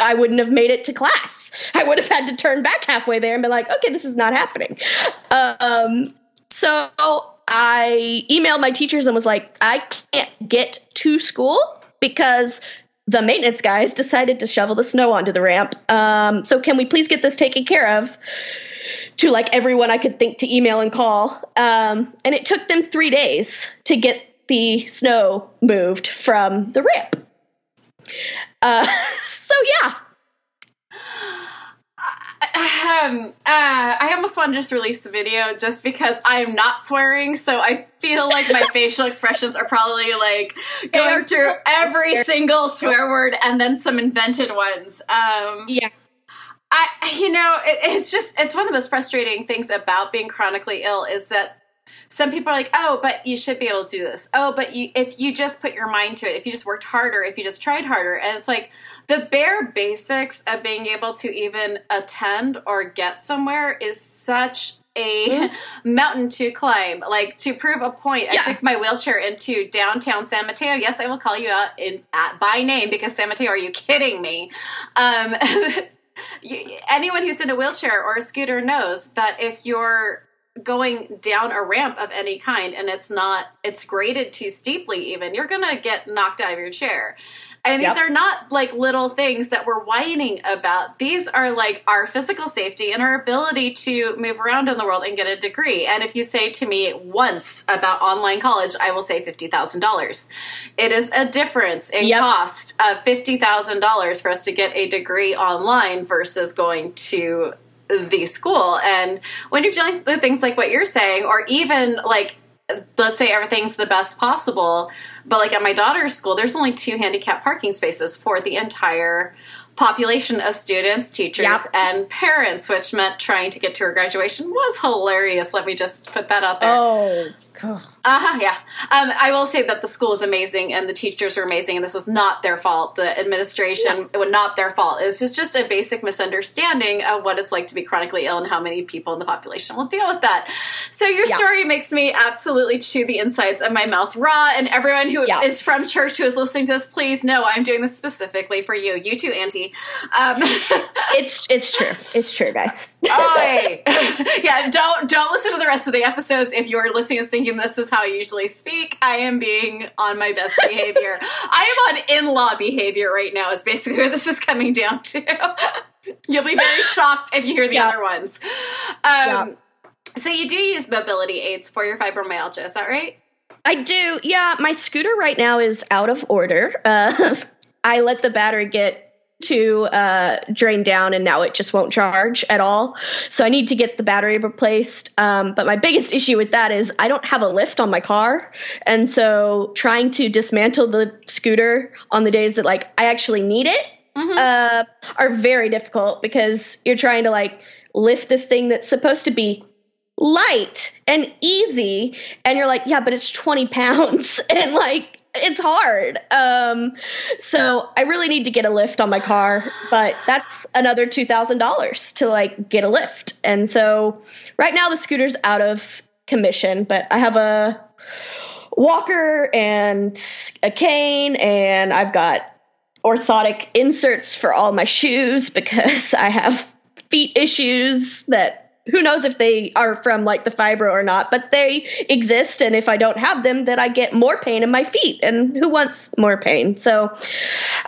Speaker 2: I wouldn't have made it to class. I would have had to turn back halfway there and be like, "Okay, this is not happening." Um, so I emailed my teachers and was like, "I can't get to school because the maintenance guys decided to shovel the snow onto the ramp. Um, so can we please get this taken care of? To like everyone I could think to email and call. Um, and it took them three days to get the snow moved from the ramp. Uh, [laughs] so yeah. [gasps]
Speaker 1: Um, uh, I almost want to just release the video just because I am not swearing, so I feel like my [laughs] facial expressions are probably like going through every single swear word and then some invented ones. Um,
Speaker 2: Yeah.
Speaker 1: I, you know, it, it's just it's one of the most frustrating things about being chronically ill is that some people are like, oh, but you should be able to do this. Oh, but you, if you just put your mind to it, if you just worked harder, if you just tried harder, and it's like the bare basics of being able to even attend or get somewhere is such a [laughs] mountain to climb. Like to prove a point,
Speaker 2: Yeah.
Speaker 1: I took my wheelchair into downtown San Mateo. Yes, I will call you out in at, by name because San Mateo. Are you kidding me? Um, [laughs] you, anyone who's in a wheelchair or a scooter knows that if you're going down a ramp of any kind and it's not it's graded too steeply even you're gonna get knocked out of your chair and these
Speaker 2: Yep.
Speaker 1: are not like little things that we're whining about these are like our physical safety and our ability to move around in the world and get a degree and if you say to me once about online college i will say $50000 it is a difference in
Speaker 2: Yep.
Speaker 1: cost of $50000 for us to get a degree online versus going to the school. And when you're dealing with things like what you're saying, or even like, let's say everything's the best possible, but like at my daughter's school, there's only two handicap parking spaces for the entire population of students, teachers,
Speaker 2: Yep.
Speaker 1: and parents, which meant trying to get to her graduation was hilarious. Let me just put that out there.
Speaker 2: Oh, God.
Speaker 1: Uh-huh, yeah. Um, I will say that the school is amazing and the teachers are amazing, and this was not their fault. The administration, it was not their fault. This is just a basic misunderstanding of what it's like to be chronically ill and how many people in the population will deal with that. So your
Speaker 2: Yeah.
Speaker 1: story makes me absolutely chew the insides of my mouth raw, and everyone who is
Speaker 2: Yeah.
Speaker 1: from church who is listening to this, please know I'm doing this specifically for you. You too, Auntie. Um, [laughs]
Speaker 2: It's it's true. It's true, guys.
Speaker 1: Oi. [laughs] yeah, don't don't listen to the rest of the episodes if you're listening and thinking this is how I usually speak. I am being on my best behavior. I am on in-law behavior right now. Is basically where this is coming down to. [laughs] You'll be very shocked if you hear the
Speaker 2: Yeah.
Speaker 1: other ones. Um, So you do use mobility aids for your fibromyalgia, is that right?
Speaker 2: I do. Yeah, my scooter right now is out of order. Uh, [laughs] I let the battery get to uh, drain down, and now it just won't charge at all. So I need to get the battery replaced. Um, but my biggest issue with that is I don't have a lift on my car, and so trying to dismantle the scooter on the days that like I actually need it uh, are very difficult because you're trying to like lift this thing that's supposed to be light and easy and you're like yeah but it's 20 pounds [laughs] and like it's hard. Um so i really need to get a lift on my car but that's another $2000 to like get a lift. And so right now the scooter's out of commission but i have a walker and a cane and i've got orthotic inserts for all my shoes [laughs] because i have feet issues that who knows if they are from like the fibro or not, but they exist. And if I don't have them, then I get more pain in my feet. And who wants more pain? So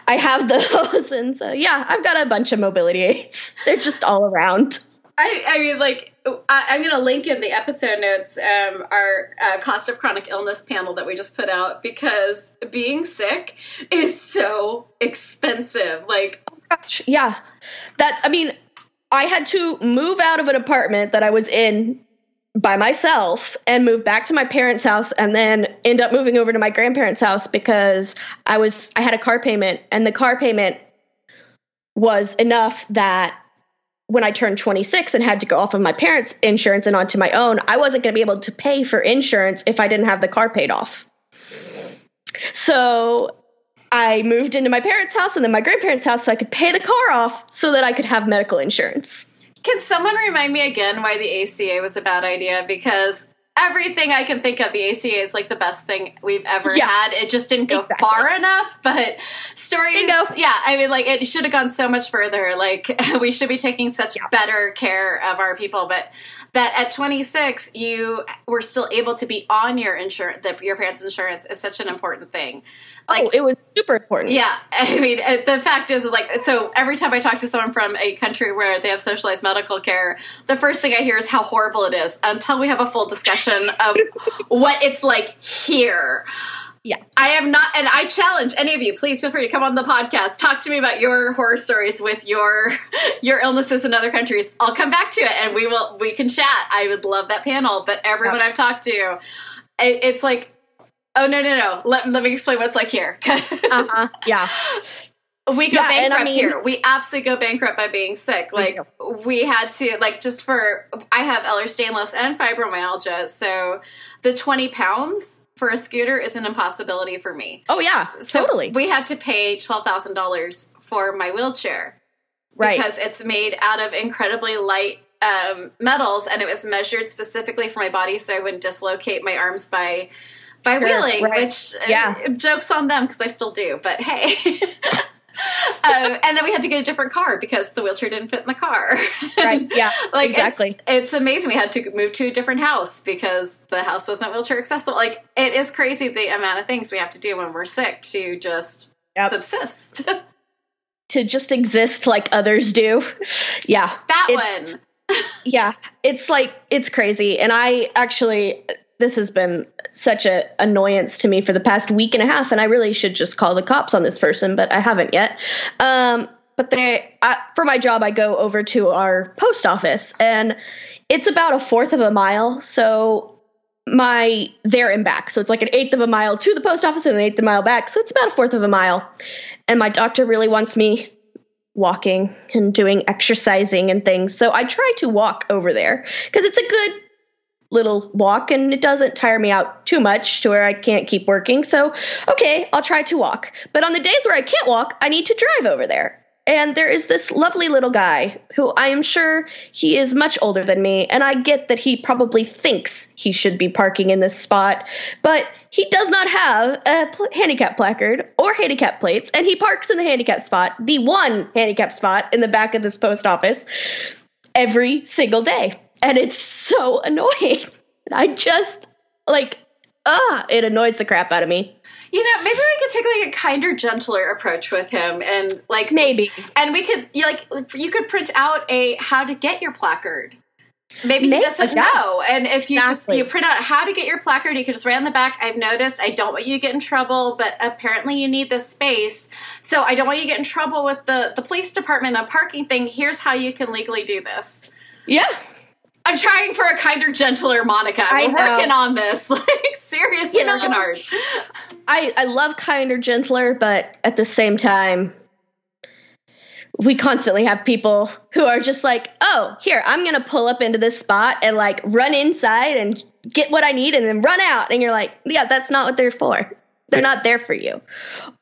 Speaker 2: I have [laughs] those. And so, yeah, I've got a bunch of mobility aids. [laughs] They're just all around.
Speaker 1: I, I mean, like, I, I'm going to link in the episode notes um, our uh, cost of chronic illness panel that we just put out because being sick is so expensive. Like,
Speaker 2: Gosh, yeah. That, I mean, I had to move out of an apartment that I was in by myself and move back to my parents' house and then end up moving over to my grandparents' house because I was I had a car payment and the car payment was enough that when I turned 26 and had to go off of my parents' insurance and onto my own, I wasn't going to be able to pay for insurance if I didn't have the car paid off. So I moved into my parents' house and then my grandparents' house so I could pay the car off so that I could have medical insurance.
Speaker 1: can someone remind me again why the ACA was a bad idea? Because everything I can think of, the ACA is like the best thing we've ever
Speaker 2: Yeah.
Speaker 1: had. It just didn't go
Speaker 2: Exactly.
Speaker 1: far enough, but stories. Yeah, I mean, like it should have gone so much further. Like [laughs] we should be taking such better care of our people, but that at 26 you were still able to be on your insurance, your parents' insurance is such an important thing. Like
Speaker 2: oh, it was super important.
Speaker 1: yeah, [laughs] I mean, uh, the fact is, like, so every time I talk to someone from a country where they have socialized medical care, the first thing I hear is how horrible it is until we have a full discussion of [laughs] what it's like here.
Speaker 2: Yeah.
Speaker 1: I have not, and I challenge any of you. Please feel free to come on the podcast. Talk to me about your horror stories with your [laughs] your illnesses in other countries. I'll come back to it, and we will we can chat. I would love that panel. But everyone
Speaker 2: Yeah.
Speaker 1: I've talked to, it, it's like, oh no no no. Let let me explain what's like here. [laughs]
Speaker 2: Uh-huh. Yeah. [laughs]
Speaker 1: we go
Speaker 2: Yeah, and I
Speaker 1: bankrupt
Speaker 2: mean-
Speaker 1: here. We absolutely go bankrupt by being sick. Like we had to like just for I have Ehlers-Danlos and fibromyalgia, so the twenty pounds for a scooter is an impossibility for me.
Speaker 2: Oh yeah.
Speaker 1: So
Speaker 2: totally.
Speaker 1: we had to pay twelve thousand dollars for my wheelchair
Speaker 2: right.
Speaker 1: because it's made out of incredibly light um, metals, and it was measured specifically for my body, so I wouldn't dislocate my arms by by
Speaker 2: Sure,
Speaker 1: wheeling.
Speaker 2: right.
Speaker 1: Which uh,
Speaker 2: Yeah.
Speaker 1: jokes on them because I still do, but hey. [laughs] um, and then we had to get a different car because the wheelchair didn't fit in the car.
Speaker 2: right. Yeah. [laughs]
Speaker 1: like
Speaker 2: exactly.
Speaker 1: it's, it's amazing. We had to move to a different house because the house wasn't wheelchair accessible. Like it is crazy the amount of things we have to do when we're sick to just
Speaker 2: Yep.
Speaker 1: subsist. [laughs]
Speaker 2: to just exist like others do. Yeah.
Speaker 1: that one.
Speaker 2: yeah it's like it's crazy and i actually this has been such a annoyance to me for the past week and a half and i really should just call the cops on this person but i haven't yet. Um but they I, for my job i go over to our post office and it's about a fourth of a mile so my there and back. So it's like an eighth of a mile to the post office and an eighth of a mile back. So it's about a fourth of a mile. And my doctor really wants me walking and doing exercising and things. So I try to walk over there because it's a good little walk and it doesn't tire me out too much to where I can't keep working. So, okay, I'll try to walk. But on the days where I can't walk, I need to drive over there. And there is this lovely little guy who I am sure he is much older than me, and I get that he probably thinks he should be parking in this spot, but he does not have a pl- handicap placard or handicap plates, and he parks in the handicap spot, the one handicap spot in the back of this post office, every single day. And it's so [laughs] annoying. I just, like, ah, it annoys the crap out of me.
Speaker 1: You know, maybe we could take like a kinder, gentler approach with him, and like
Speaker 2: Maybe.
Speaker 1: and we could you like you could print out a how to get your placard. Maybe
Speaker 2: Maybe,
Speaker 1: he doesn't
Speaker 2: yeah.
Speaker 1: know, and if you just you print out how to get your placard, you could just write on the back. I've noticed I don't want you to get in trouble, but apparently you need this space, so I don't want you to get in trouble with the the police department on parking thing. Here's how you can legally do this.
Speaker 2: Yeah.
Speaker 1: I'm trying for a kinder, gentler Monica.
Speaker 2: I
Speaker 1: We're working on this, [laughs] like seriously
Speaker 2: You know,
Speaker 1: working hard.
Speaker 2: I, I love kinder, gentler, but at the same time, we constantly have people who are just like, oh, here, I'm going to pull up into this spot and like run inside and get what I need and then run out. And you're like, yeah, that's not what they're for. They're not there for you.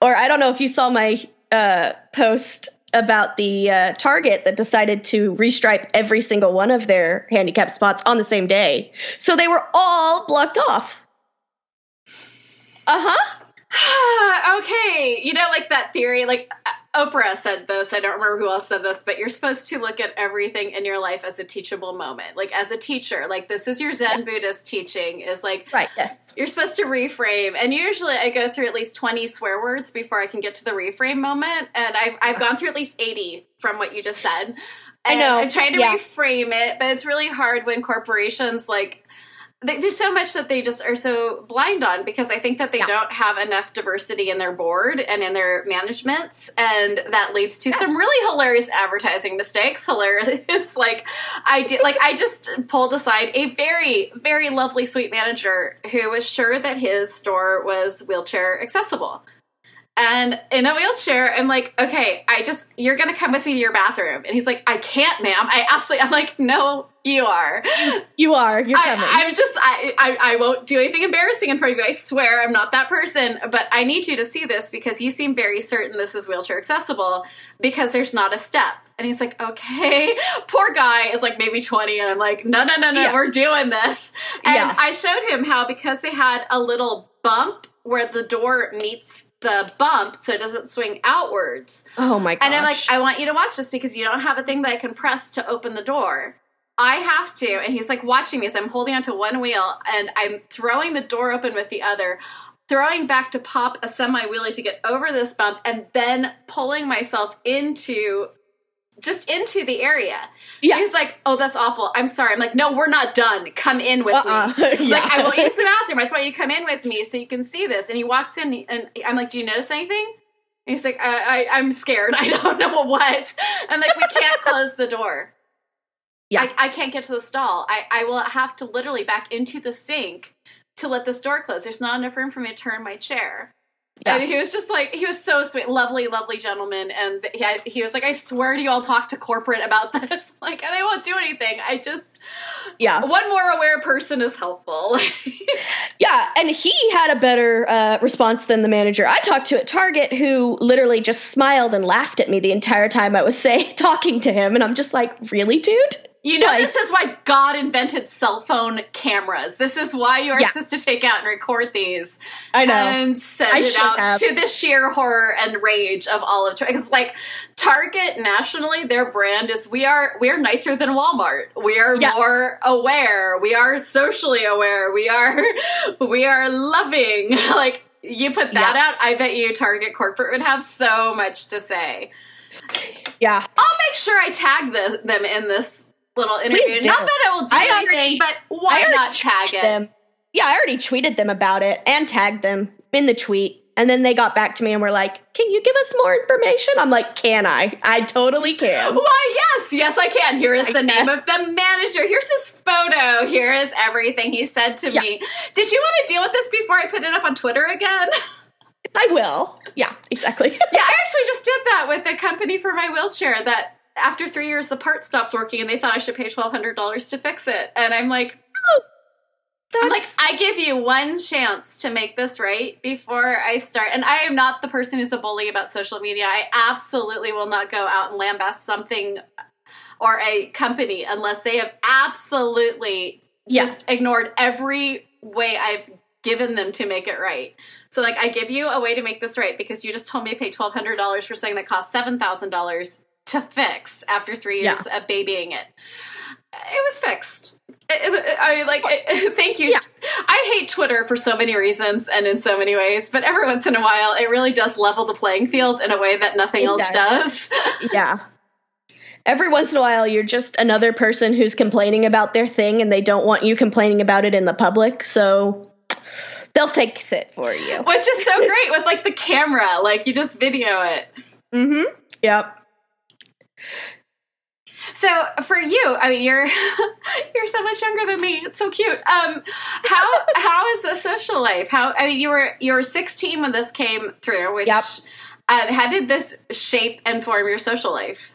Speaker 2: Or I don't know if you saw my uh, post about the uh, Target that decided to restripe every single one of their handicap spots on the same day. So they were all blocked off. Uh huh. [sighs]
Speaker 1: okay, you know, like that theory, like Oprah said this. I don't remember who else said this, but you're supposed to look at everything in your life as a teachable moment. Like as a teacher, like this is your Zen Buddhist teaching. Is like
Speaker 2: Right. Yes.
Speaker 1: you're supposed to reframe, and usually I go through at least twenty swear words before I can get to the reframe moment, and I've I've gone through at least eighty from what you just said.
Speaker 2: I know,
Speaker 1: I'm trying to
Speaker 2: yeah.
Speaker 1: reframe it, but it's really hard when corporations like there's so much that they just are so blind on because I think that they
Speaker 2: Yeah.
Speaker 1: don't have enough diversity in their board and in their managements, and that leads to some really hilarious advertising mistakes. Hilarious, [laughs] like I did, like I just pulled aside a very, very lovely, sweet manager who was sure that his store was wheelchair accessible. And in a wheelchair, I'm like, okay, I just, you're gonna come with me to your bathroom. And he's like, I can't, ma'am. I absolutely, I'm like, no, you are.
Speaker 2: You are. You're coming.
Speaker 1: I, I'm just, I, I, I won't do anything embarrassing in front of you. I swear I'm not that person. But I need you to see this because you seem very certain this is wheelchair accessible because there's not a step. And he's like, okay. [laughs] Poor guy is like maybe 20. And I'm like, no, no, no, no,
Speaker 2: Yeah.
Speaker 1: we're doing this. And
Speaker 2: Yeah.
Speaker 1: I showed him how because they had a little bump where the door meets the bump so it doesn't swing outwards.
Speaker 2: oh my gosh.
Speaker 1: And I'm like, I want you to watch this because you don't have a thing that I can press to open the door. I have to. And he's like watching me. So I'm holding onto one wheel and I'm throwing the door open with the other, throwing back to pop a semi wheelie to get over this bump, and then pulling myself into just into the area.
Speaker 2: Yeah.
Speaker 1: He's like, "Oh, that's awful. I'm sorry." I'm like, "No, we're not done. Come in with
Speaker 2: Uh-uh.
Speaker 1: me." [laughs]
Speaker 2: Yeah.
Speaker 1: Like, I won't use the bathroom. I just want you to come in with me so you can see this. And he walks in, and I'm like, "Do you notice anything?" And he's like, I, I, "I'm scared. [laughs] I don't know what." And like, we can't close the door.
Speaker 2: Yeah.
Speaker 1: I, I can't get to the stall. I, I will have to literally back into the sink to let this door close. There's not enough room for me to turn my chair.
Speaker 2: Yeah.
Speaker 1: And he was just like, he was so sweet, lovely, lovely gentleman. And he, had, he was like, I swear to you, I'll talk to corporate about [laughs] this. Like, they won't do anything. I just,
Speaker 2: yeah.
Speaker 1: one more aware person is helpful. [laughs]
Speaker 2: Yeah, and he had a better uh, response than the manager I talked to at Target, who literally just smiled and laughed at me the entire time I was [laughs] say talking to him, and I'm just like, really, dude?
Speaker 1: You know,
Speaker 2: Like-
Speaker 1: this is why God invented cell phone cameras. This is why you are
Speaker 2: Yeah.
Speaker 1: supposed to take out and record these.
Speaker 2: I know.
Speaker 1: and send
Speaker 2: I
Speaker 1: it out
Speaker 2: have.
Speaker 1: to the sheer horror and rage of all of Target. Because like Target nationally, their brand is we are we are nicer than Walmart. We are
Speaker 2: Yeah.
Speaker 1: more aware. We are socially aware. We are [laughs] we are loving. [laughs] Like you put that
Speaker 2: Yeah.
Speaker 1: out, I bet you Target corporate would have so much to say.
Speaker 2: yeah,
Speaker 1: I'll make sure I tag the, them in this little interview. Not that it will do
Speaker 2: I
Speaker 1: anything,
Speaker 2: already-
Speaker 1: but why not tag it?
Speaker 2: them. Yeah, I already tweeted them about it and tagged them in the tweet. And then they got back to me and were like, "Can you give us more information?" I'm like, "Can I? I totally can."
Speaker 1: Why, yes, yes, I can. Here is
Speaker 2: I
Speaker 1: the name
Speaker 2: guess.
Speaker 1: of the manager. Here's his photo. Here is everything he said to
Speaker 2: Yeah.
Speaker 1: me. Did you want to deal with this before I put it up on Twitter again? [laughs]
Speaker 2: I will. Yeah, exactly. [laughs]
Speaker 1: yeah, I actually just did that with the company for my wheelchair that after three years the part stopped working and they thought I should pay twelve hundred dollars to fix it. And I'm like, I'm like, I give you one chance to make this right before I start. And I am not the person who's a bully about social media. I absolutely will not go out and lambast something or a company unless they have absolutely
Speaker 2: Yeah.
Speaker 1: just ignored every way I've given them to make it right. So, like, I give you a way to make this right because you just told me to pay twelve hundred dollars for something that cost seven thousand dollars to fix after three years of babying it. It was fixed. I like, [laughs] thank you.
Speaker 2: Yeah.
Speaker 1: I hate Twitter for so many reasons and in so many ways, but every once in a while, it really does level the playing field in a way that nothing
Speaker 2: It
Speaker 1: else
Speaker 2: does.
Speaker 1: does. [laughs]
Speaker 2: yeah. Every once in a while, you're just another person who's complaining about their thing, and they don't want you complaining about it in the public. So they'll fix it for you.
Speaker 1: Which is so [laughs] great with like the camera, like you just video it.
Speaker 2: Mm-hmm. Yep.
Speaker 1: So for you, I mean, you're [laughs] you're so much younger than me. It's so cute. Um, how [laughs] how is the social life? How I mean, you were you were 16 when this came through. Which
Speaker 2: Yep.
Speaker 1: um, how did this shape and form your social life?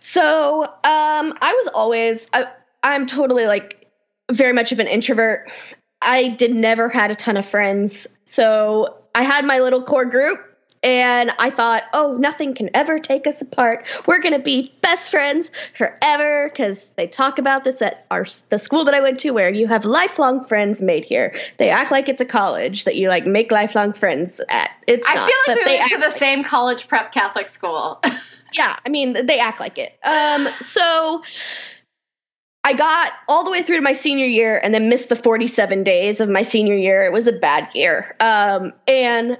Speaker 2: So, um, I was always I, I'm totally like very much of an introvert. I did never had a ton of friends. So, I had my little core group and I thought, "Oh, nothing can ever take us apart. We're going to be best friends forever cuz they talk about this at our the school that I went to where you have lifelong friends made here. They act like it's a college that you like make lifelong friends at. It's
Speaker 1: I
Speaker 2: not,
Speaker 1: feel like we
Speaker 2: they
Speaker 1: went to the
Speaker 2: like
Speaker 1: same college prep Catholic school. [laughs]
Speaker 2: yeah, I mean, they act like it. Um, so I got all the way through to my senior year and then missed the 47 days of my senior year. It was a bad year. Um, and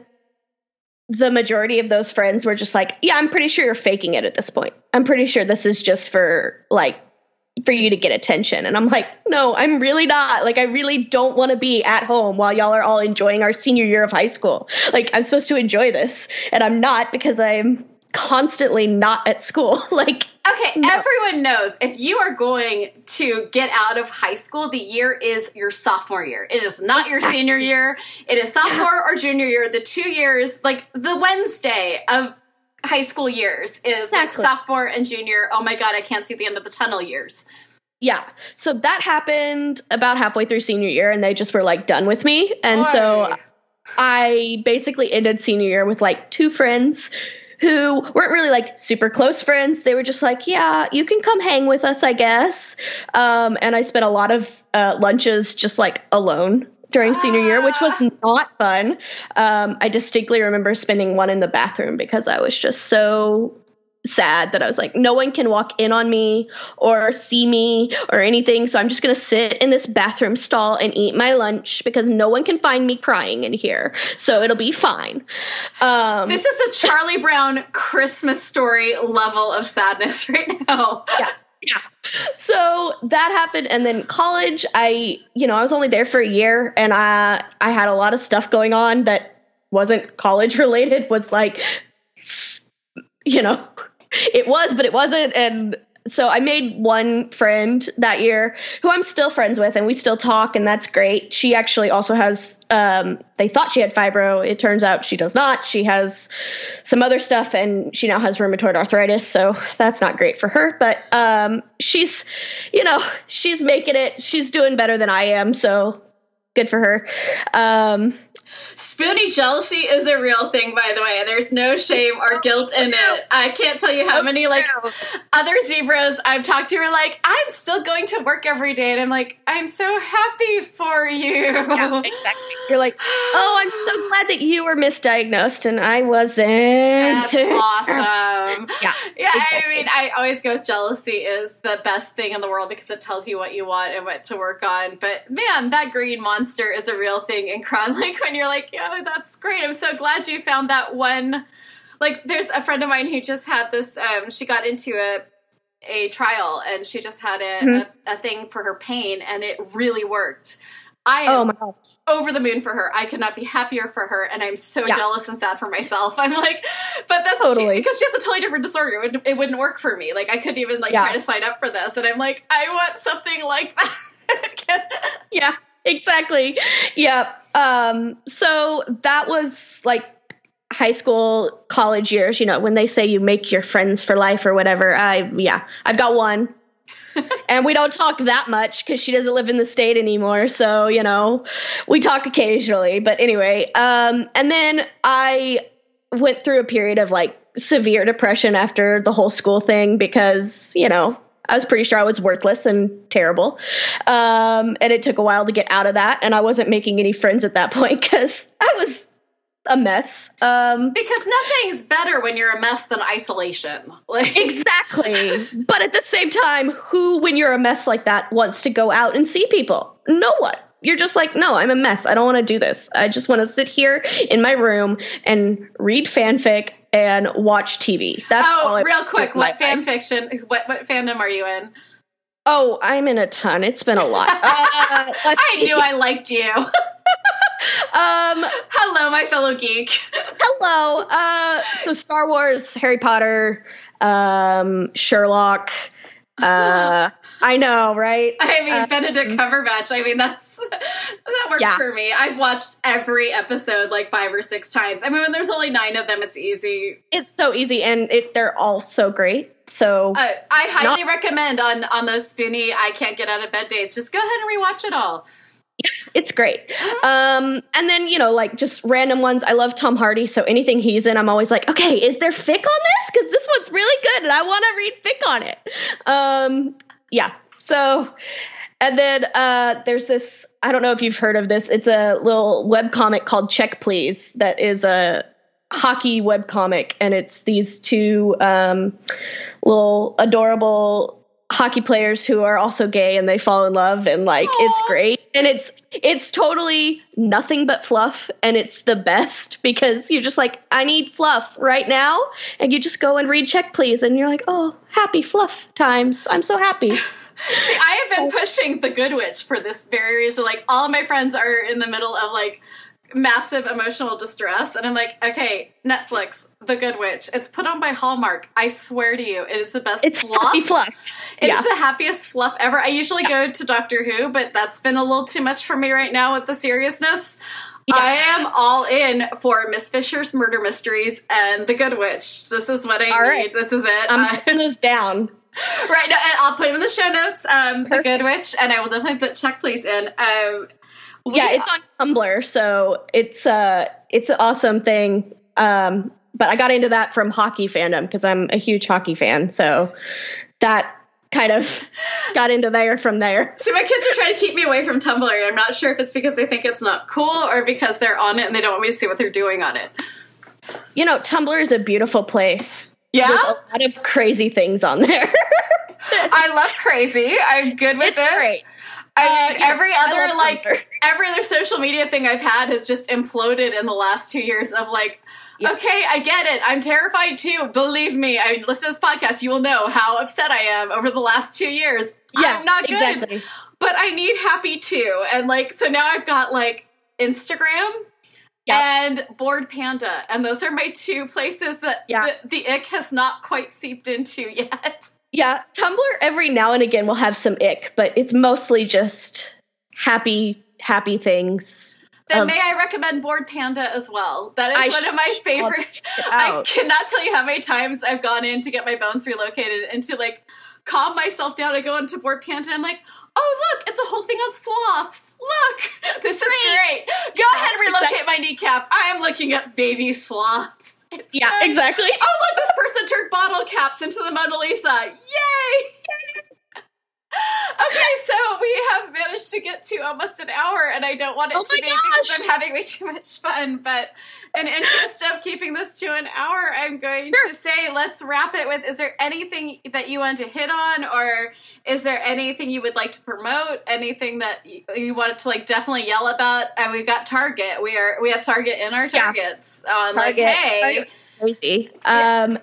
Speaker 2: the majority of those friends were just like, yeah, I'm pretty sure you're faking it at this point. I'm pretty sure this is just for like, for you to get attention. And I'm like, no, I'm really not. Like, I really don't want to be at home while y'all are all enjoying our senior year of high school. Like, I'm supposed to enjoy this, and I'm not because I'm constantly not at school. [laughs] like,
Speaker 1: Okay,
Speaker 2: No.
Speaker 1: everyone knows if you are going to get out of high school, the year is your sophomore year. It is not your senior year. It is sophomore or junior year. The two years, like the Wednesday of high school years, is like sophomore and junior. Oh my God, I can't see the end of the tunnel years.
Speaker 2: Yeah. So that happened about halfway through senior year, and they just were like done with me. And so I basically ended senior year with like two friends who weren't really like super close friends. They were just like, yeah, you can come hang with us, I guess. Um, and I spent a lot of uh, lunches just like alone during senior year, which was not fun. Um, I distinctly remember spending one in the bathroom because I was just so sad that I was like, no one can walk in on me or see me or anything. So I'm just going to sit in this bathroom stall and eat my lunch because no one can find me crying in here. So it'll be fine. Um,
Speaker 1: this is a Charlie Brown Christmas story level of sadness [laughs] right now.
Speaker 2: Yeah. Yeah. So that happened and then college I you know I was only there for a year and I I had a lot of stuff going on that wasn't college [laughs] related was like you know it was, but it wasn't. And so I made one friend that year who I'm still friends with, and we still talk, and that's great. She actually also has, um, they thought she had fibro. It turns out she does not. She has some other stuff, and she now has rheumatoid arthritis. So that's not great for her, but um, she's, you know, she's making it. She's doing better than I am. So good for her. Um,
Speaker 1: Spoonie jealousy is a real thing, by the way. There's no shame or oh, guilt in it. I can't tell you how oh, many like other zebras I've talked to are like, I'm still going to work every day, and I'm like, I'm so happy for you.
Speaker 2: Yeah, exactly. You're like, oh, I'm so [sighs] glad that you were misdiagnosed and I wasn't.
Speaker 1: That's awesome. [laughs]
Speaker 2: yeah,
Speaker 1: yeah. Exactly. I mean, I always go with jealousy is the best thing in the world because it tells you what you want and what to work on. But man, that green monster is a real thing in Cron. Like when you're like, yeah, that's great. I'm so glad you found that one. Like, there's a friend of mine who just had this. Um, she got into a a trial and she just had a, mm-hmm. a, a, thing for her pain and it really worked. I am oh over the moon for her. I could not be happier for her, and I'm so yeah. jealous and sad for myself. [laughs] I'm like, but that's totally because she has a totally different disorder. It, would, it wouldn't work for me. Like I couldn't even like yeah. try to sign up for this, and I'm like, I want something like that. [laughs]
Speaker 2: yeah, [laughs] exactly. Yeah. Um, so that was like high school, college years, you know, when they say you make your friends for life or whatever. I, yeah, I've got one. [laughs] and we don't talk that much because she doesn't live in the state anymore. So, you know, we talk occasionally. But anyway, um, and then I went through a period of like severe depression after the whole school thing because, you know, I was pretty sure I was worthless and terrible. Um, and it took a while to get out of that. And I wasn't making any friends at that [laughs] point because I was a mess. Um,
Speaker 1: because nothing's better when you're a mess than isolation. [laughs]
Speaker 2: Like- exactly. but at the same time, who, when you're a mess like that, wants to go out and see people? No one you're just like, no, I'm a mess. I don't want to do this. I just want to sit here in my room and read fanfic and watch TV. That's
Speaker 1: oh, real quick. What fan life. fiction? What what fandom are you in?
Speaker 2: Oh, I'm in a ton. It's been a lot. [laughs] Uh,
Speaker 1: I see. knew I liked you. [laughs] um, hello, my fellow geek.
Speaker 2: hello. Uh, so Star Wars, Harry Potter, um, Sherlock. Uh, I know, right? [laughs]
Speaker 1: I mean, um, Benedict Cumberbatch. I mean, that's [laughs] that works yeah. for me. I've watched every episode like five or six times. I mean, when there's only nine of them, it's easy.
Speaker 2: It's so easy, and it, they're all so great. So
Speaker 1: uh, I highly not- recommend on on those Spoonie I can't get out of bed days. Just go ahead and rewatch it all.
Speaker 2: It's great. Um, and then, you know, like just random ones. I love Tom Hardy, so anything he's in, I'm always like, okay, is there fic on this? Because this one's really good and I want to read fic on it. Um, yeah. So, and then uh, there's this, I don't know if you've heard of this. It's a little web comic called Check Please that is a hockey web comic, and it's these two um, little adorable hockey players who are also gay and they fall in love and like Aww. it's great and it's it's totally nothing but fluff and it's the best because you're just like i need fluff right now and you just go and read check please and you're like oh happy fluff times i'm so happy [laughs]
Speaker 1: See, I have been pushing the Good Witch for this very reason. Like, all of my friends are in the middle of like massive emotional distress and i'm like okay netflix the good witch it's put on by hallmark i swear to you it is the best
Speaker 2: it's fluff, happy fluff.
Speaker 1: it's yeah. the happiest fluff ever i usually yeah. go to doctor who but that's been a little too much for me right now with the seriousness yeah. I am all in for Miss Fisher's murder mysteries and The Good Witch. This is what I all need. Right. This is it.
Speaker 2: I'm putting those down. [laughs]
Speaker 1: Right, now, I'll put them in the show notes. Um, the Good Witch, and I will definitely put Check Please in. Um,
Speaker 2: yeah, it's on Tumblr, so it's uh it's an awesome thing. Um, but I got into that from hockey fandom because I'm a huge hockey fan, so that kind of [laughs] got into there from there.
Speaker 1: So my kids are trying to keep me away from Tumblr. And I'm not sure if it's because they think it's not cool or because they're on it and they don't want me to see what they're doing on it.
Speaker 2: You know, Tumblr is a beautiful place.
Speaker 1: Yeah,
Speaker 2: There's a lot of crazy things on there. [laughs]
Speaker 1: I love crazy. I'm good with
Speaker 2: it's
Speaker 1: it.
Speaker 2: great.
Speaker 1: I mean,
Speaker 2: Uh,
Speaker 1: every
Speaker 2: I
Speaker 1: other like
Speaker 2: Tumblr.
Speaker 1: Every other social media thing I've had has just imploded in the last two years. Of like,
Speaker 2: Yeah.
Speaker 1: okay, I get it. I'm terrified too. Believe me. I listen to this podcast. You will know how upset I am over the last two years.
Speaker 2: Yeah,
Speaker 1: I'm not good,
Speaker 2: exactly.
Speaker 1: but I need happy too. And like, so now I've got like Instagram.
Speaker 2: Yeah.
Speaker 1: And Bored Panda, and those are my two places that
Speaker 2: Yeah.
Speaker 1: the, the ick has not quite seeped into [laughs] yet.
Speaker 2: Yeah, Tumblr every now and again will have some ick, but it's mostly just happy, happy things.
Speaker 1: Then
Speaker 2: Um,
Speaker 1: may I recommend Bored Panda as well? That is
Speaker 2: I
Speaker 1: one of my favorite. I cannot tell you how many times I've gone in to get my bones relocated and to like calm myself down. I go into Bored Panda and I'm like, oh look, it's a whole thing on sloths. Look, [laughs] this is great. Go ahead and relocate my kneecap. I am looking at baby sloths. It's
Speaker 2: Yeah,
Speaker 1: great.
Speaker 2: exactly.
Speaker 1: Oh look, this person turned bottle caps into the Mona Lisa. Yay! Okay, so we have managed to get to almost an hour, and I don't want it
Speaker 2: Oh
Speaker 1: to be because. I'm having way too much fun. But in interest of keeping this to an hour, I'm going
Speaker 2: Sure.
Speaker 1: to say let's wrap it with: Is there anything that you want to hit on, or is there anything you would like to promote? Anything that you, you wanted to like definitely yell about? And we've got Target. We are we have Target in our
Speaker 2: Yeah.
Speaker 1: targets. On like, hey.
Speaker 2: Target. Crazy. Um,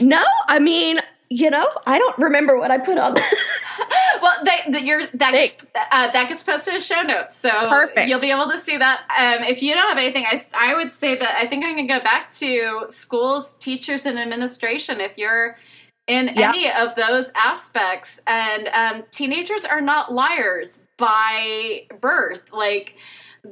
Speaker 2: no, I mean, you know, I don't remember what I put on. [laughs] [laughs]
Speaker 1: Well, they, the, your that gets uh, that gets posted as show notes, so
Speaker 2: Perfect.
Speaker 1: you'll be able to see that. Um, if you don't have anything, I, I would say that I think I can go back to schools, teachers, and administration. If you're in
Speaker 2: Yeah.
Speaker 1: any of those aspects, and um, teenagers are not liars by birth, like.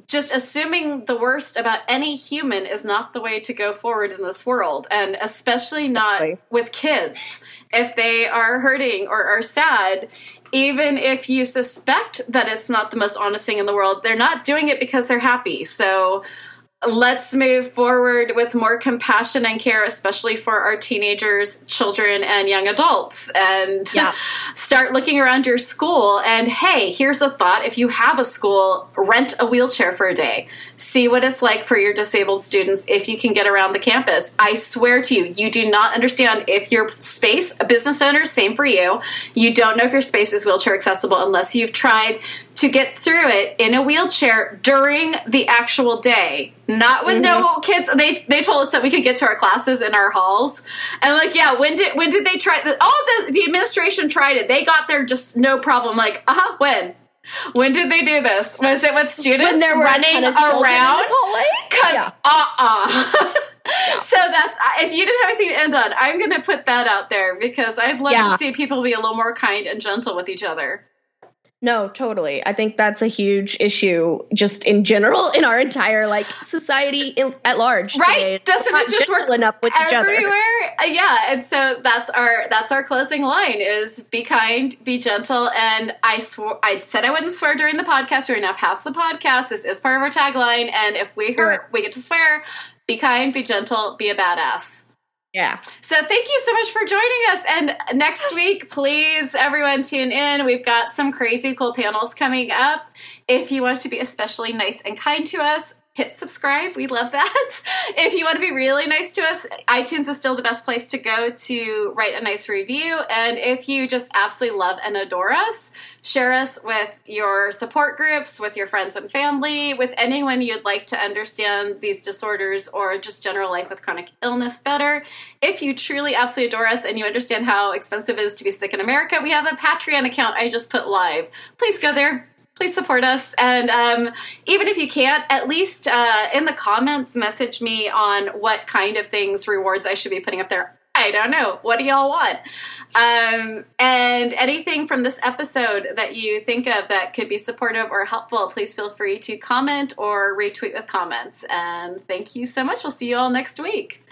Speaker 1: Just assuming the worst about any human is not the way to go forward in this world, and especially not
Speaker 2: Exactly.
Speaker 1: with kids. If they are hurting or are sad, even if you suspect that it's not the most honest thing in the world, they're not doing it because they're happy. So let's move forward with more compassion and care, especially for our teenagers, children, and young adults. And
Speaker 2: Yeah. [laughs]
Speaker 1: start looking around your school. And hey, here's a thought if you have a school, rent a wheelchair for a day. See what it's like for your disabled students if you can get around the campus. I swear to you, you do not understand if your space, a business owner, same for you, you don't know if your space is wheelchair accessible unless you've tried to get through it in a wheelchair during the actual day. Not with no kids. They they told us that we could get to our classes in our halls, and like, yeah, when did when did they try? The, oh, the the administration tried it. They got there just no problem. Like, uh huh. When when did they do this? Was it with students
Speaker 2: when there were
Speaker 1: running
Speaker 2: ton of children in the
Speaker 1: around? Cause
Speaker 2: Yeah.
Speaker 1: uh uh [laughs] So that's if you didn't have anything to end on, I'm going to put that out there because I'd love
Speaker 2: Yeah.
Speaker 1: to see people be a little more kind and gentle with each other.
Speaker 2: No, totally. I think that's a huge issue just in general in our entire like society in, at large.
Speaker 1: Right?
Speaker 2: today.
Speaker 1: Doesn't it just work
Speaker 2: enough with each other?
Speaker 1: everywhere? Uh, yeah, and so that's our that's our closing line is be kind, be gentle, and I swore I said I wouldn't swear during the podcast. We're now past the podcast. This is part of our tagline, and if we hurt, we get to swear. Be kind, be gentle, be a badass.
Speaker 2: Yeah.
Speaker 1: So thank you so much for joining us. And next week, please, everyone, tune in. We've got some crazy cool panels coming up. If you want to be especially nice and kind to us, hit subscribe. We love that. [laughs] If you want to be really nice to us, iTunes is still the best place to go to write a nice review. And if you just absolutely love and adore us, share us with your support groups, with your friends and family, with anyone you'd like to understand these disorders or just general life with chronic illness better. If you truly absolutely adore us and you understand how expensive it is to be sick in America, we have a Patreon account I just put live. Please go there. Please support us. And um, even if you can't, at least uh, in the comments, message me on what kind of things, rewards I should be putting up there. I don't know. What do y'all want? Um, and anything from this episode that you think of that could be supportive or helpful, please feel free to comment or retweet with comments. And thank you so much. We'll see you all next week.